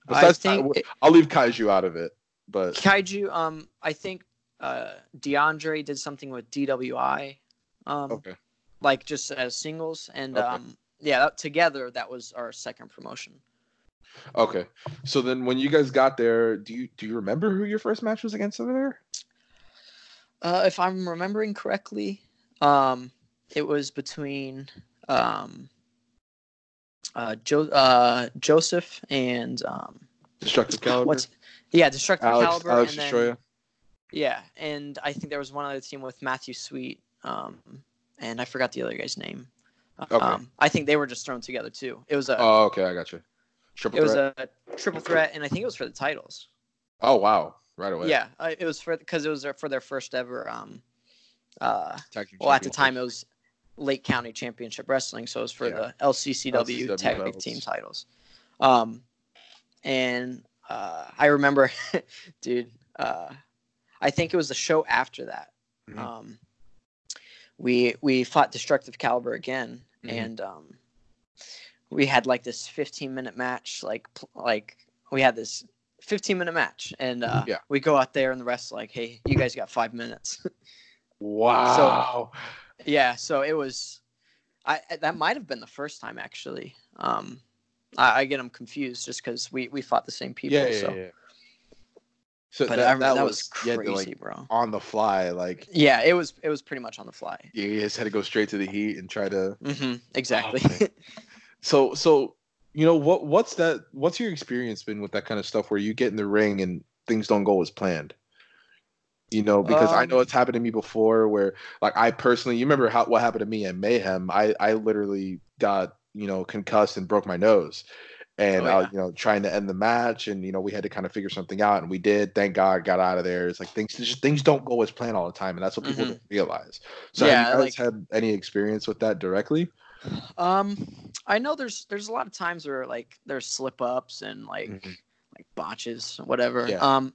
I think it- I'll leave Kaiju out of it, but Kaiju. Um, I think uh, DeAndre did something with DWI. Um, okay. like just as singles, and Okay. um, yeah, that, together that was our second promotion. Okay. So then when you guys got there, do you do you remember who your first match was against over there? Uh, if I'm remembering correctly, um, it was between um, uh, jo- uh, Joseph and um, Destructive Caliber. What's yeah, Destructive Alex, Caliber, Alex and then Destroyer. yeah, and I think there was one other team with Matthew Sweet, um, and I forgot the other guy's name. Okay. Um, I think they were just thrown together too. It was a Oh, okay, I got you. Triple it was a triple threat, and I think it was for the titles. oh wow, right away. Yeah, uh, it was for because it was for their first ever. Um, uh, well, at the time it was Lake County Championship Wrestling, so it was for Yeah. the LCCW, LCCW tag team titles. Um, and uh, I remember, dude, uh, I think it was the show after that. Mhm. Um, we we fought Destructive Caliber again, Mhm. and um, we had like this 15 minute match, like like we had this 15 minute match, and uh, Yeah. we go out there and the rest like, hey, you guys got five minutes. Wow. So, Yeah, so it was. I that might have been the first time actually. Um, I, I get them confused just because we we fought the same people. yeah, yeah, so, yeah. So but that, I, that, that, was, you crazy, to, like, bro. on the fly, like Yeah, it was it was pretty much on the fly. you just had to go straight to the heat and try to. hmm exactly. Okay. So, so you know what? What's that? What's your experience been with that kind of stuff where you get in the ring and things don't go as planned? You know, because I know Um, it's happened to me before. Where, like, I personally, you remember how what happened to me at Mayhem? I I literally got you know concussed and broke my nose, and Oh, I yeah. was you know trying to end the match, and you know we had to kind of figure something out, and we did. Thank God, got out of there. It's like things just things don't go as planned all the time, and that's what people Mhm. don't realize. So, Yeah, have you guys like- had any experience with that directly? um, I know there's there's a lot of times where like there's slip ups and like Mhm. like botches, whatever. Yeah. Um,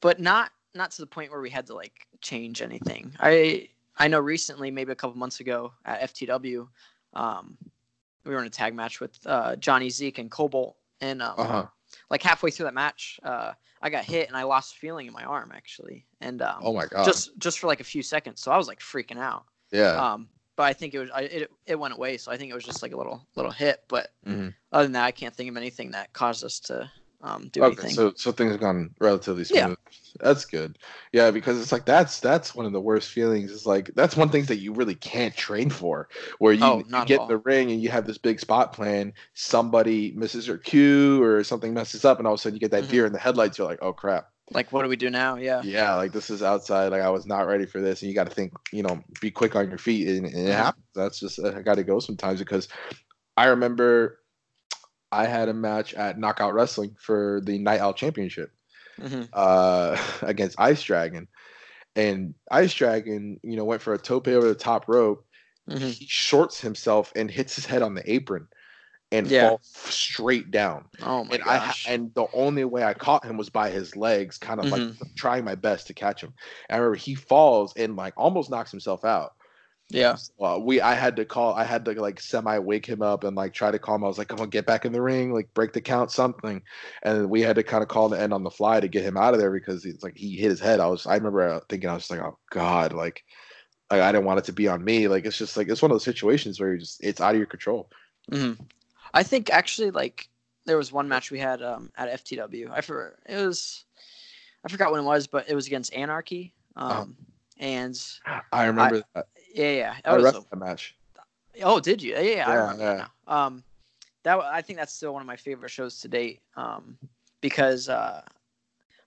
but not not to the point where we had to like change anything. I I know recently, maybe a couple months ago at FTW, um, we were in a tag match with uh, Johnny Zeke and Cobalt, and um, Uh huh. like halfway through that match, uh, I got hit and I lost feeling in my arm actually, and um, Oh my God. just just for like a few seconds. So I was like freaking out. yeah. Um, but I think it was I, it it went away, so I think it was just like a little little hit. But Mhm. other than that, I can't think of anything that caused us to um, do Okay, anything. so so things have gone relatively smooth. Yeah. That's good. Yeah, because it's like that's that's one of the worst feelings. It's like that's one thing that you really can't train for. Where you, Oh, you get in the ring and you have this big spot plan, somebody misses their cue or something messes up, and all of a sudden you get that Mhm. deer in the headlights. You're like, oh crap. like, what do we do now? Yeah. Yeah, like this is outside. Like I was not ready for this, and you got to think, you know, be quick on your feet, and, and it Mhm. happens. That's just I got to go sometimes because I remember I had a match at Knockout Wrestling for the Night Owl Championship hmm uh, against Ice Dragon, and Ice Dragon, you know, went for a tope over the top rope. hmm He shorts himself and hits his head on the apron, and Yeah. falls straight down. Oh my and gosh. ha- and the only way I caught him was by his legs, kind of like Mm-hmm. trying my best to catch him. And I remember he falls and like almost knocks himself out. Yeah. Uh, we I had to call, I had to like semi wake him up and like try to call him. I was like, "Come on, get back in the ring, like break the count, something." And we had to kind of call the end on the fly to get him out of there because it's like he hit his head. I was, I remember uh, thinking, I was just like, "Oh God!" Like, like I didn't want it to be on me. Like it's just like it's one of those situations where you just it's out of your control. hmm I think actually, like, there was one match we had um, at FTW. I for it was, I forgot when it was, but it was against Anarchy. Um, Uh-huh. and I remember that. Yeah, yeah. I was that match. Oh, did you? Yeah, yeah, I remember yeah. Um, that I think that's still one of my favorite shows to date. Um, because uh,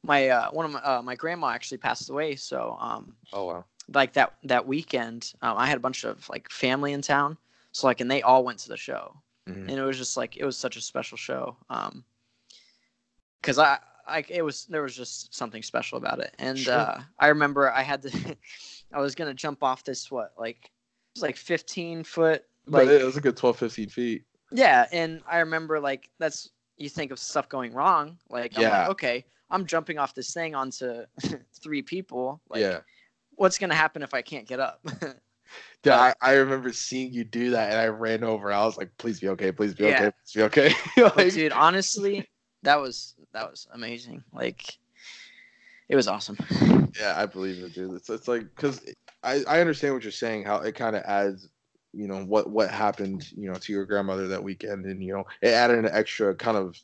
my uh, one of my uh, my grandma actually passed away, so um, Oh wow. like that that weekend, um, I had a bunch of like family in town, so like, and they all went to the show, Mhm. and it was just like it was such a special show. Um, because I. I, it was there was just something special about it, and Sure. uh, I remember I had to, I was gonna jump off this what like it was like 15 foot But like it was a good 12, 15 feet. yeah, and I remember like that's you think of stuff going wrong. Like, I'm Yeah. like, okay, I'm jumping off this thing onto three people. Like, yeah. what's gonna happen if I can't get up? Yeah, I, I remember seeing you do that, and I ran over. I was like, "Please be okay. Please be Yeah. okay. Please be okay." Like, dude, honestly, that was that was amazing. Like, it was awesome. yeah, I believe it, dude. It's, it's like because I, I understand what you're saying. How it kind of adds, you know, what what happened, you know, to your grandmother that weekend, and you know, it added an extra kind of,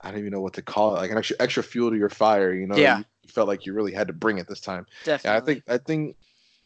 I don't even know what to call it, like an extra extra fuel to your fire. You know, Yeah. you, felt like you really had to bring it this time. Definitely. Yeah, I think I think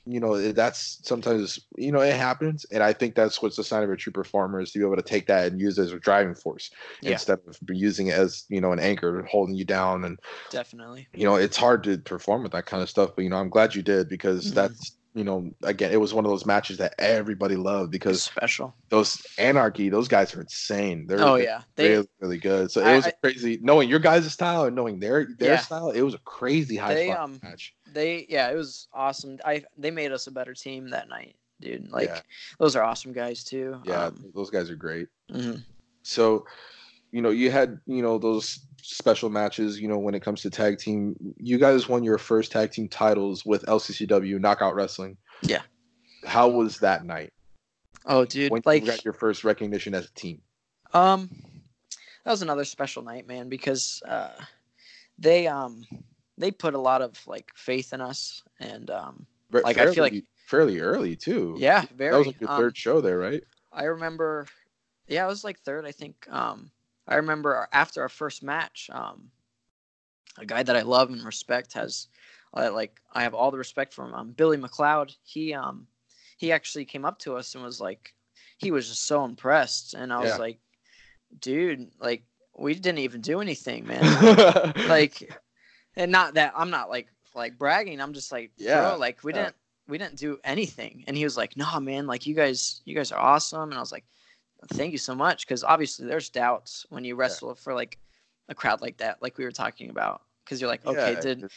you know that's sometimes you know it happens and i think that's what's the sign of a true performer is to be able to take that and use it as a driving force Yeah. instead of using it as you know an anchor holding you down and Definitely. you know it's hard to perform with that kind of stuff but you know i'm glad you did because Mhm. that's you know again it was one of those matches that everybody loved It's because special. those anarchy those guys are insane they're Oh yeah. They really really good so it was I- crazy knowing your guys' style and knowing their their Yeah. style it was a crazy high They, um, match they yeah, it was awesome. I they made us a better team that night, dude. Like Yeah. those are awesome guys too. yeah Um, those guys are great mhm. so you know you had you know those special matches you know when it comes to tag team you guys won your first tag team titles with lccw knockout wrestling Yeah. how was that night Oh, dude. when like you got your first recognition as a team Um, that was another special night, man, because uh, they um they put a lot of like faith in us, and um Like, I feel like- fairly- fairly early too yeah, very. that was like your um, third show there right I remember, yeah, it was like third, I think. Um, I remember after our first match, um, a guy that I love and respect has, uh, like, I have all the respect for him. Um, Billy McLeod. He um, he actually came up to us and was like, he was just so impressed, and I was Yeah. like, dude, like, we didn't even do anything, man. like and not that i'm not like like bragging i'm just like Yeah, bro, like we yeah. didn't we didn't do anything and he was like nah man like you guys you guys are awesome and i was like thank you so much because obviously there's doubts when you wrestle for like a crowd like that like we were talking about because you're like okay Yeah, did it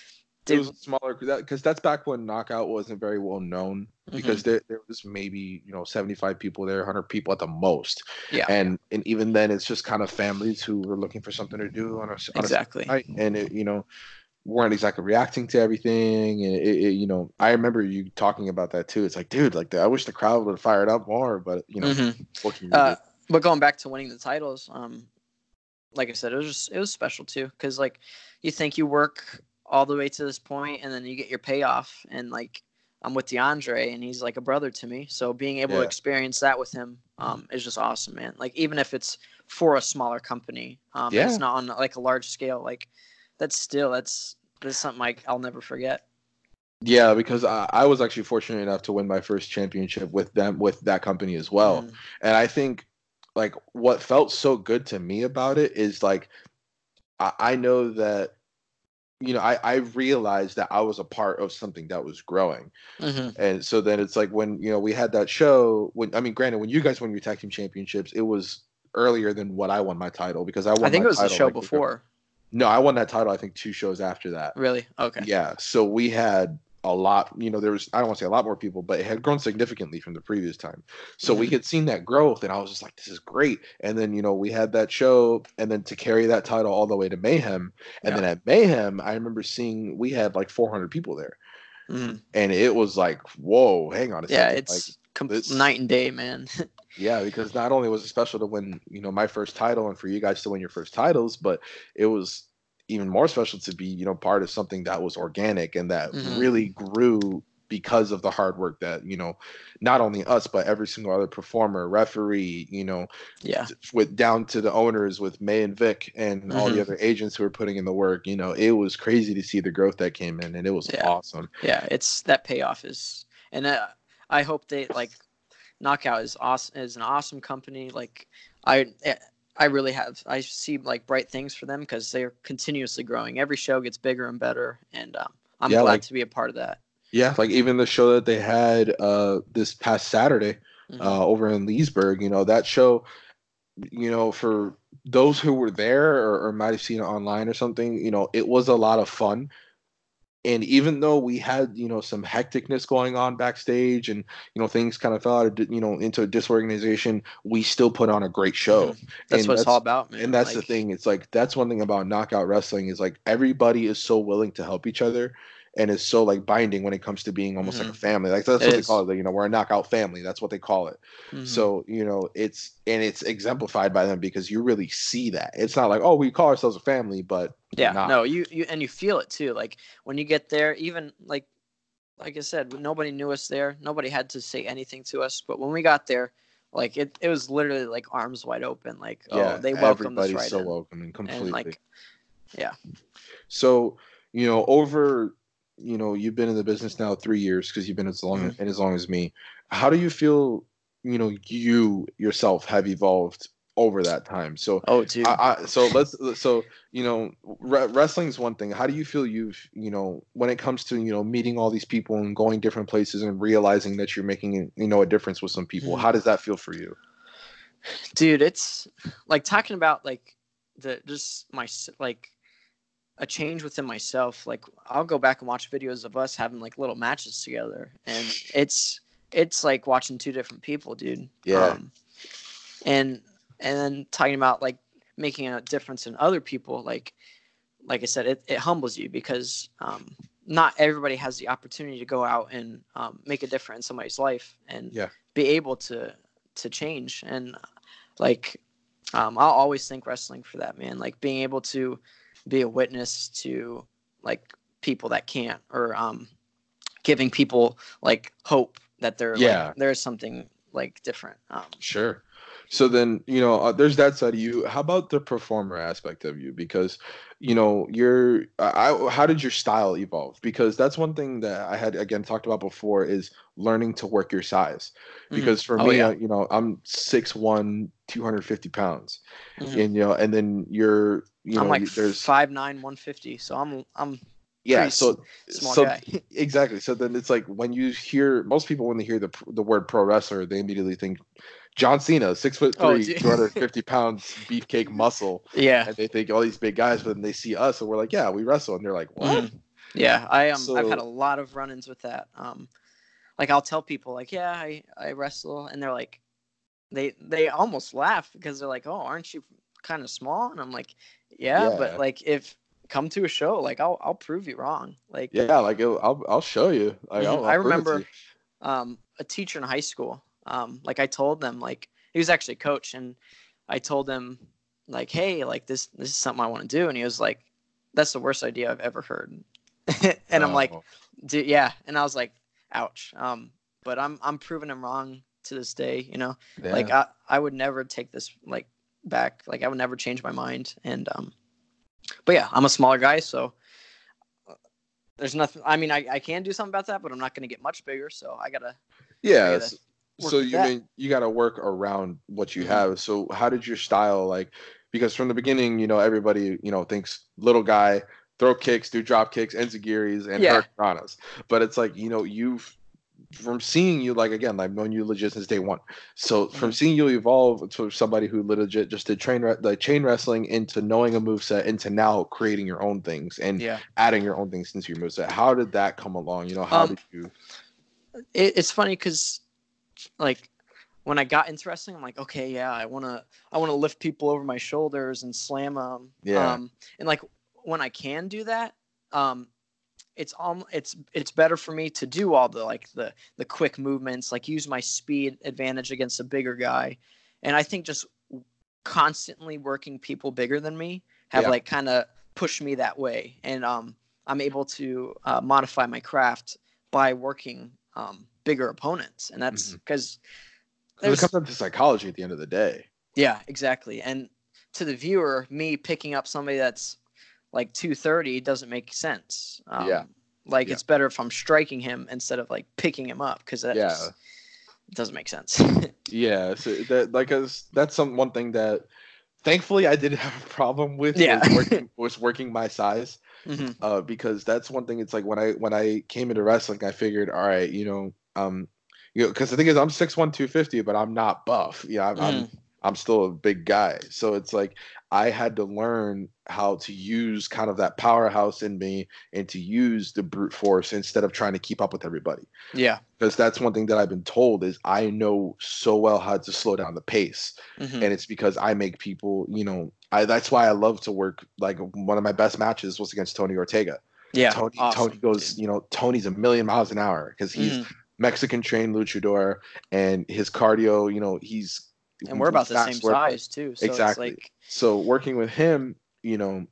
did was smaller because that's back when knockout wasn't very well known Mm-hmm. because there, there was maybe you know 75 people there 100 people at the most Yeah. and and even then it's just kind of families who were looking for something to do on a, on a exactly night and it, you know weren't exactly reacting to everything and it, it, you know i remember you talking about that too it's like dude like i wish the crowd would have fired up more but you know Mhm. what can you Uh, but going back to winning the titles, um, like I said, it was just it was special too because like you think you work all the way to this point and then you get your payoff and like I'm with DeAndre and he's like a brother to me, so being able to experience that with him um, is just awesome, man. Like even if it's for a smaller company, um, Yeah. it's not on like a large scale, like that's still that's that's something like I'll never forget. yeah because I, I was actually fortunate enough to win my first championship with them with that company as well Mhm. And I think like what felt so good to me about it is like I, I know that you know I, I realized that I was a part of something that was growing. Mhm. And so then it's like when you know we had that show when I mean granted when you guys won your tag team championships it was earlier than what I won my title because I won I think it was the show like, before. No, I won that title I think two shows after that. Really? Okay. Yeah, so we had a lot, you know, there was I don't want to say a lot more people, but it had grown significantly from the previous time. So we Mhm. had seen that growth and I was just like this is great. And then, you know, we had that show and then to carry that title all the way to Mayhem. And then at Mayhem, I remember seeing we had like 400 people there. Mhm. And it was like, "Whoa, hang on a Yeah, second. it's like com- night and day, man. yeah, because not only was it special to win, you know, my first title and for you guys to win your first titles, but it was even more special to be, you know, part of something that was organic and that Mhm. really grew because of the hard work that, you know, not only us, but every single other performer, referee, you know, yeah. with down to the owners with May and Vic and all the Mhm. other agents who were putting in the work, you know, it was crazy to see the growth that came in and it was Yeah. awesome. yeah it's that payoff is and uh, i hope they like knockout is awesome is an awesome company like i eh, i really have i see like bright things for them because they're continuously growing every show gets bigger and better and um, i'm Yeah, glad like- to be a part of that Yeah, like even the show that they had uh this past Saturday, Mhm. uh, over in Leesburg. You know, that show, you know, for those who were there or, or might have seen it online or something, you know, it was a lot of fun. And even though we had, you know, some hecticness going on backstage and, you know, things kind of fell out of, you know, into a disorganization, we still put on a great show. that's and what it's that's- all about man And that's the thing. It's like, that's one thing about knockout wrestling is like everybody is so willing to help each other and is so like binding when it comes to being almost like a family. Like that's It what they call it. You know, we're a knockout family. That's what they call it. mhm. So you know, it's and it's exemplified by them because you really see that. It's not like oh, we call ourselves a family, but yeah no you you and you feel it too like when you get there even like like i said nobody knew us there nobody had to say anything to us but when we got there like it, it was literally like arms wide open like yeah, oh they welcomed us everybody's right so in. welcoming completely. and like yeah So, you know, over you know you've been in the business now three years because you've been as long and as long as me. How do you feel? You know, you yourself have evolved over that time. So Oh, dude. I, I, so let's so you know re- wrestling's one thing. How do you feel you've you know when it comes to you know meeting all these people and going different places and realizing that you're making you know a difference with some people? Mhm. How does that feel for you? dude it's like talking about like the just my like a change within myself like i'll go back and watch videos of us having like little matches together and it's it's like watching two different people dude Yeah. um, and and then talking about like making a difference in other people like like i said it, it humbles you because um not everybody has the opportunity to go out and um, make a difference in somebody's life and Yeah. be able to to change and like um, i'll always thank wrestling for that man like being able to be a witness to like people that can't or um, giving people like hope that there Yeah. like, there's something like different um, Sure. So then, you know, uh, there's that side of you. How about the performer aspect of you? Because, you know, you're. I, I- how did your style evolve? Because that's one thing that I had again talked about before is learning to work your size. Mhm. Because for Oh, me, yeah. uh, you know, I'm 6'1", 250 pounds, Mhm. and you know, and then you're, you i'm like there's five nine one fifty so i'm i'm yeah. So small so guy exactly. So then it's like when you hear most people when they hear the the word pro wrestler, they immediately think John Cena, six foot Oh, three, dude. two hundred fifty pounds, beefcake muscle, yeah and they think all these big guys. But then they see us, and we're like, yeah, we wrestle, and they're like, what? Mhm. Yeah, I um I've had a lot of run-ins with that. Um, like I'll tell people like, yeah, I I wrestle, and they're like, they they almost laugh because they're like, oh, aren't you kind of small? And I'm like, yeah, Yeah. but like if come to a show, like I'll I'll prove you wrong. Like Yeah, like I'll I'll show you. Like, Mhm. I'll, I'll I prove it to remember um, a teacher in high school. Um, like I told them, like he was actually a coach, and I told him, like, hey, like this this is something I want to do, and he was like, that's the worst idea I've ever heard. and I'm like, Oh, dude, yeah, and I was like, ouch. Um, but I'm I'm proving him wrong to this day. You know, yeah. like I I would never take this like back. Like I would never change my mind. And um, but yeah, I'm a smaller guy, so. uh, There's nothing. I mean, I, I can do something about that, but I'm not going to get much bigger. So I gotta yeah. gotta So you that. mean you got to work around what you Mhm. have. So how did your style like? Because from the beginning, you know, everybody you know thinks little guy, throw kicks, do drop kicks, enzuigiris, and Yeah. hurricanranas. But it's like you know you've from seeing you like again i've known you legit since day one so from Mhm. seeing you evolve to somebody who legit just did train re- like chain wrestling into knowing a moveset into now creating your own things and yeah. adding your own things into your moveset how did that come along you know how Um, did you it, it's funny because like when I got into wrestling, I'm like, okay, yeah, I wanna I wanna lift people over my shoulders and slam them. Yeah. Um, and like when I can do that, um, it's um it's it's better for me to do all the like the the quick movements, like use my speed advantage against a bigger guy, and I think just constantly working people bigger than me have Yeah. like kind of pushed me that way, and um I'm able to uh, modify my craft by working um, bigger opponents, and that's Mhm. it comes down to psychology at the end of the day yeah, exactly. And to the viewer, me picking up somebody that's like 230 doesn't make sense. Um, Yeah. Like Yeah. it's better if I'm striking him instead of like picking him up because that Yeah. just doesn't make sense. yeah so that like that's some one thing that thankfully i didn't have a problem with Yeah. was working, was working my size hmm uh, because that's one thing. It's like when I when I came into wrestling, I figured, all right, you know, um, you know, because the thing is, I'm six one two fifty, but I'm not buff. Yeah, I'm, I'm I'm still a big guy. So it's like I had to learn how to use kind of that powerhouse in me and to use the brute force instead of trying to keep up with everybody. Yeah. Because that's one thing that I've been told is I know so well how to slow down the pace Mhm. and it's because I make people, you know, I that's why I love to work. Like one of my best matches was against Tony Ortega. Yeah. Tony, awesome, Tony goes, dude. you know, Tony's a million miles an hour because he's Mhm. Mexican trained luchador and his cardio, you know, he's And we're about the same size too. So Exactly. it's like So working with him, you know,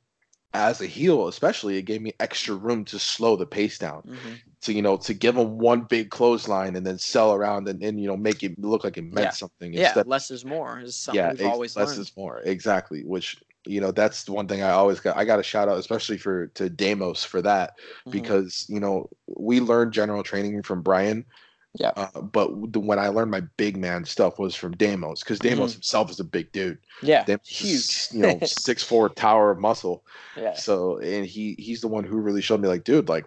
as a heel, especially, it gave me extra room to slow the pace down. mhm. To you know, to give him one big clothesline and then sell around and, and you know make it look like it meant Yeah. something yeah, instead less is more is something yeah, we've ex- always less learned. is more. Exactly. Which you know that's the one thing I always got. I got a shout out, especially for to Damos for that Mhm. because you know we learned general training from Brian. Yeah. Uh, but the, when I learned my big man stuff was from Damos because Damos Mhm. himself is a big dude. yeah, Damos huge. you know, six four tower of muscle. yeah, So and he he's the one who really showed me like, dude, like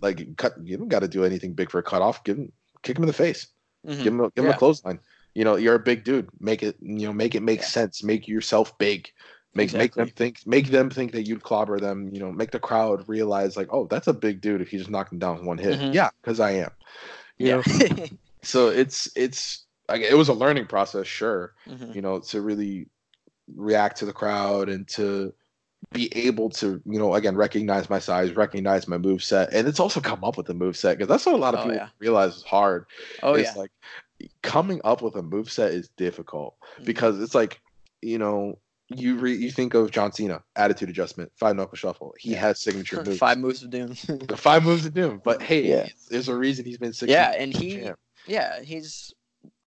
like cut. You don't got to do anything big for a cutoff. Give him kick him in the face. Mhm. Give him a, give him Yeah. a clothesline. You know, you're a big dude. Make it you know make it make Yeah. sense. Make yourself big. Make make them think make them think that you'd clobber them. You know, make the crowd realize like, oh, that's a big dude if he just knocked him down with one hit. Mhm. Yeah, because I am. Yeah. so it's it's like it was a learning process, sure. Mhm. You know, to really react to the crowd and to be able to, you know, again, recognize my size, recognize my move set, and it's also come up with a move set because that's what a lot of Oh, people yeah. realize is hard. Oh it's yeah. like coming up with a move set is difficult Mhm. because it's like, you know, you re- you think of John Cena, attitude adjustment, five knuckle shuffle. He Yeah. has signature moves. Five moves of doom. The five moves of doom. But hey, Yeah. there's a reason he's been six. yeah, and he, champ. yeah, he's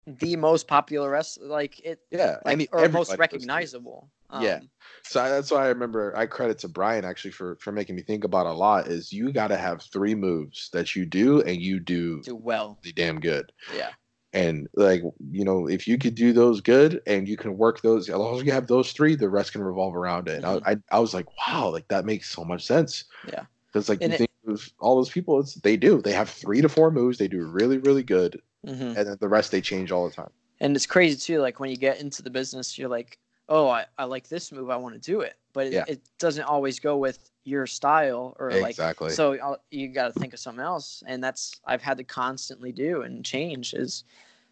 the most popular wrestler. Like it, yeah, like, and he- or most knows him. recognizable. Yeah. Um, So I- that's why I remember I credit to Brian actually for for making me think about a lot is you got to have three moves that you do and you do do well. really damn good. Yeah. And like you know, if you could do those good and you can work those, as long as you have those three, the rest can revolve around it. And I, I I was like, wow, like that makes so much sense. Yeah. Because like And you it- think of all those people, it's they do. They have three to four moves. They do really really good, hmm and then the rest they change all the time. And it's crazy too. Like when you get into the business, you're like, oh, I, I like this move. I want to do it, but it, Yeah. it doesn't always go with your style or like. exactly. So uh, you got to think of something else, and that's I've had to constantly do and change. Is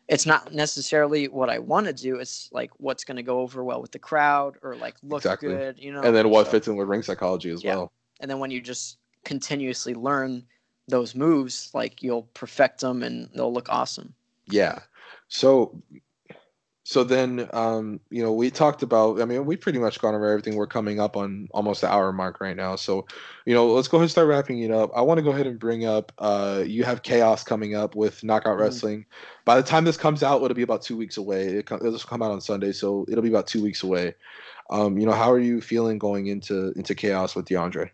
it's not necessarily what I want to do. It's like what's going to go over well with the crowd or like look Exactly. good, you know. and then what So- fits in with ring psychology as Yeah. well. and then when you just continuously learn those moves, like you'll perfect them and they'll look awesome. Yeah. So so then um you know we talked about I mean we pretty much gone over everything. We're coming up on almost the hour mark right now. So you know let's go ahead and start wrapping it up. I want to go ahead and bring up uh you have chaos coming up with knockout Mhm. wrestling. By the time this comes out it'll be about 2 weeks away. It co- it'll just come out on Sunday so it'll be about 2 weeks away. Um you know how are you feeling going into into chaos with DeAndre?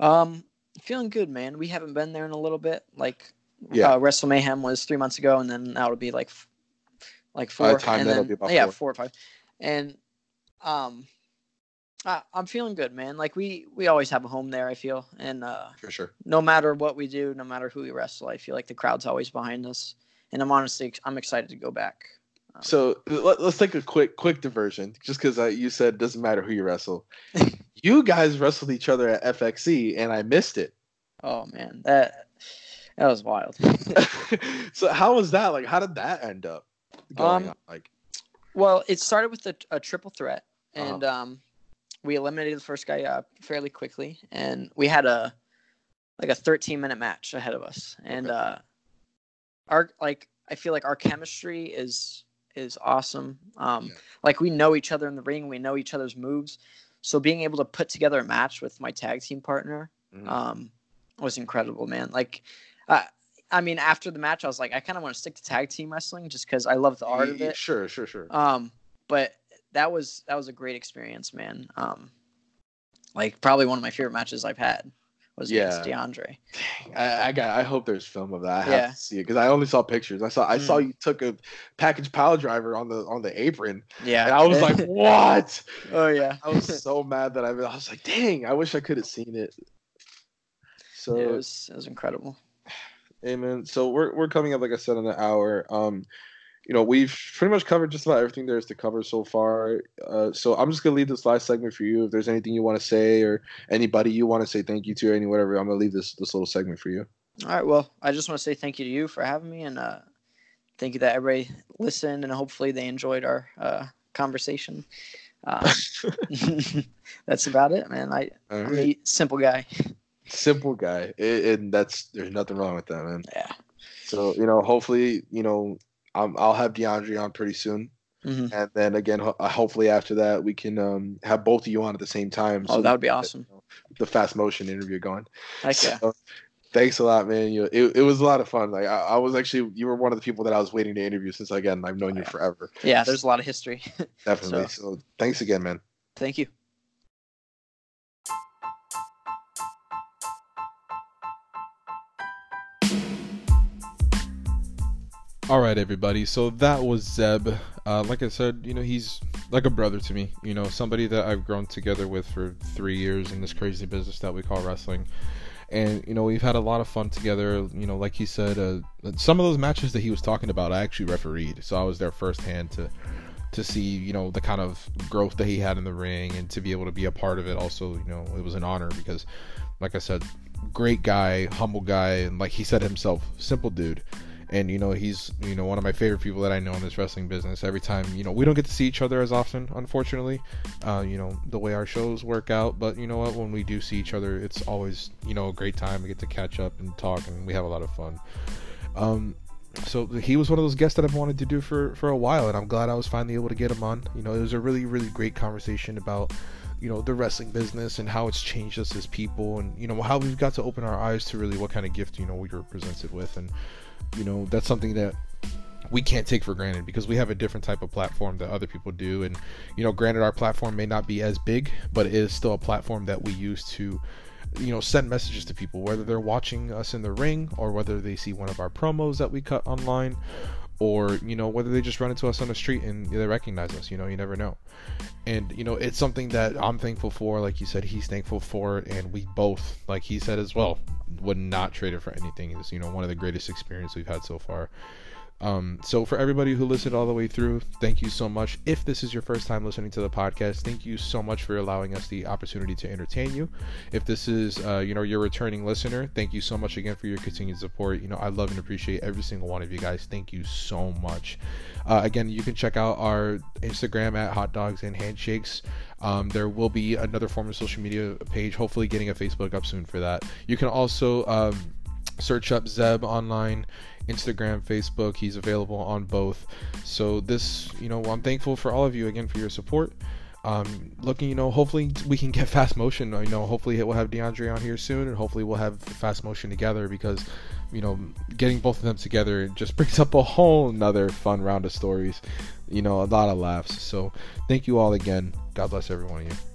Um, feeling good, man. We haven't been there in a little bit. Like, Yeah. uh, Wrestle Mayhem was three months ago, and then now it'll be like, f- like four. time and that'll then, be about yeah, four. four or five. And, um, I, I'm feeling good, man. Like we we always have a home there. I feel, and uh, For sure. no matter what we do, no matter who we wrestle, I feel like the crowd's always behind us. And I'm honestly, I'm excited to go back. Um, So let, us take a quick quick diversion, just because uh, you said it doesn't matter who you wrestle. you guys wrestled each other at FXC, and I missed it. oh man, that that was wild. so how was that? Like, how did that end up going Um, on? Like, Well, it started with a, a triple threat, Uh-huh. and um, we eliminated the first guy uh, fairly quickly, and we had a like a 13 minute match ahead of us, and Okay. uh, our like I feel like our chemistry is is awesome. Um, Yeah. like we know each other in the ring, we know each other's moves, so being able to put together a match with my tag team partner Mhm. um, was incredible, man. Like, I, I mean, after the match, I was like, I kind of want to stick to tag team wrestling just because I love the art of it. Sure, sure, sure. Um, but that was that was a great experience, man. Um, like probably one of my favorite matches I've had was against DeAndre. I, I got. I hope there's film of that. I have Yeah. to see it because I only saw pictures. I saw. I saw Mm. you took a package pile driver on the on the apron, Yeah, and I was like, "What?" oh yeah, I was so mad that I, I was like, "Dang! I wish I could have seen it." So it was it was incredible. Amen. So we're we're coming up, like I said, in an hour. Um, you know, we've pretty much covered just about everything there is to cover so far. Uh, so I'm just gonna leave this last segment for you. If there's anything you want to say or anybody you want to say thank you to, or any whatever, I'm gonna leave this this little segment for you. All right, well, I just want to say thank you to you for having me, and uh, thank you that everybody listened, and hopefully they enjoyed our uh, conversation. Um, that's about it, man. I, All I'm a simple guy. Simple guy, A- and that's there's nothing wrong with that, man. Yeah. So you know, hopefully, you know, um, I'll have DeAndre on pretty soon, hmm and then again, ho- uh, hopefully after that, we can um have both of you on at the same time. Oh, so that would be get, awesome. you know, The fast motion interview going. Heck yeah. Thanks a lot, man. You, it, it was a lot of fun. Like I, I was actually, you were one of the people that I was waiting to interview since again I've known you yeah. forever. Yeah, there's a lot of history. Definitely. So- So, thanks again, man. Thank you. All right, everybody. So that was Zeb. Uh, like I said, you know, he's like a brother to me. You know, somebody that I've grown together with for three years in this crazy business that we call wrestling. And you know, we've had a lot of fun together. You know, like he said, uh, some of those matches that he was talking about, I actually refereed, so I was there firsthand to to see you know the kind of growth that he had in the ring and to be able to be a part of it. Also, you know, it was an honor because, like I said, great guy, humble guy, and like he said himself, simple dude and you know he's you know one of my favorite people that I know in this wrestling business. Every time you know we don't get to see each other as often, unfortunately, uh, you know the way our shows work out. But you know what, when we do see each other, it's always you know a great time. We get to catch up and talk, and we have a lot of fun. Um, so he was one of those guests that I've wanted to do for for a while, and I'm glad I was finally able to get him on. You know, it was a really really great conversation about you know the wrestling business and how it's changed us as people and you know how we've got to open our eyes to really what kind of gift you know we were presented with and you know that's something that we can't take for granted because we have a different type of platform that other people do. And you know granted our platform may not be as big but it is still a platform that we use to you know send messages to people whether they're watching us in the ring or whether they see one of our promos that we cut online or you know whether they just run into us on the street and they recognize us you know you never know. And you know it's something that i'm thankful for like you said he's thankful for and we both like he said as well would not trade it for anything. It's you know one of the greatest experiences we've had so far um, so for everybody who listened all the way through, thank you so much. If this is your first time listening to the podcast, thank you so much for allowing us the opportunity to entertain you. If this is, uh, you know, your returning listener, thank you so much again for your continued support. You know, I love and appreciate every single one of you guys. Thank you so much. Uh, again, you can check out our Instagram at Hot Dogs and Handshakes. Um, there will be another form of social media page, hopefully getting a Facebook up soon for that. You can also um, search up Zeb online Instagram, Facebook. He's available on both. So this, you know, I'm thankful for all of you again for your support. Um, looking, you know, hopefully we can get fast motion. I know, hopefully we'll have DeAndre on here soon, and hopefully we'll have fast motion together because, you know, getting both of them together just brings up a whole another fun round of stories. You know, a lot of laughs. So thank you all again. God bless every one of you.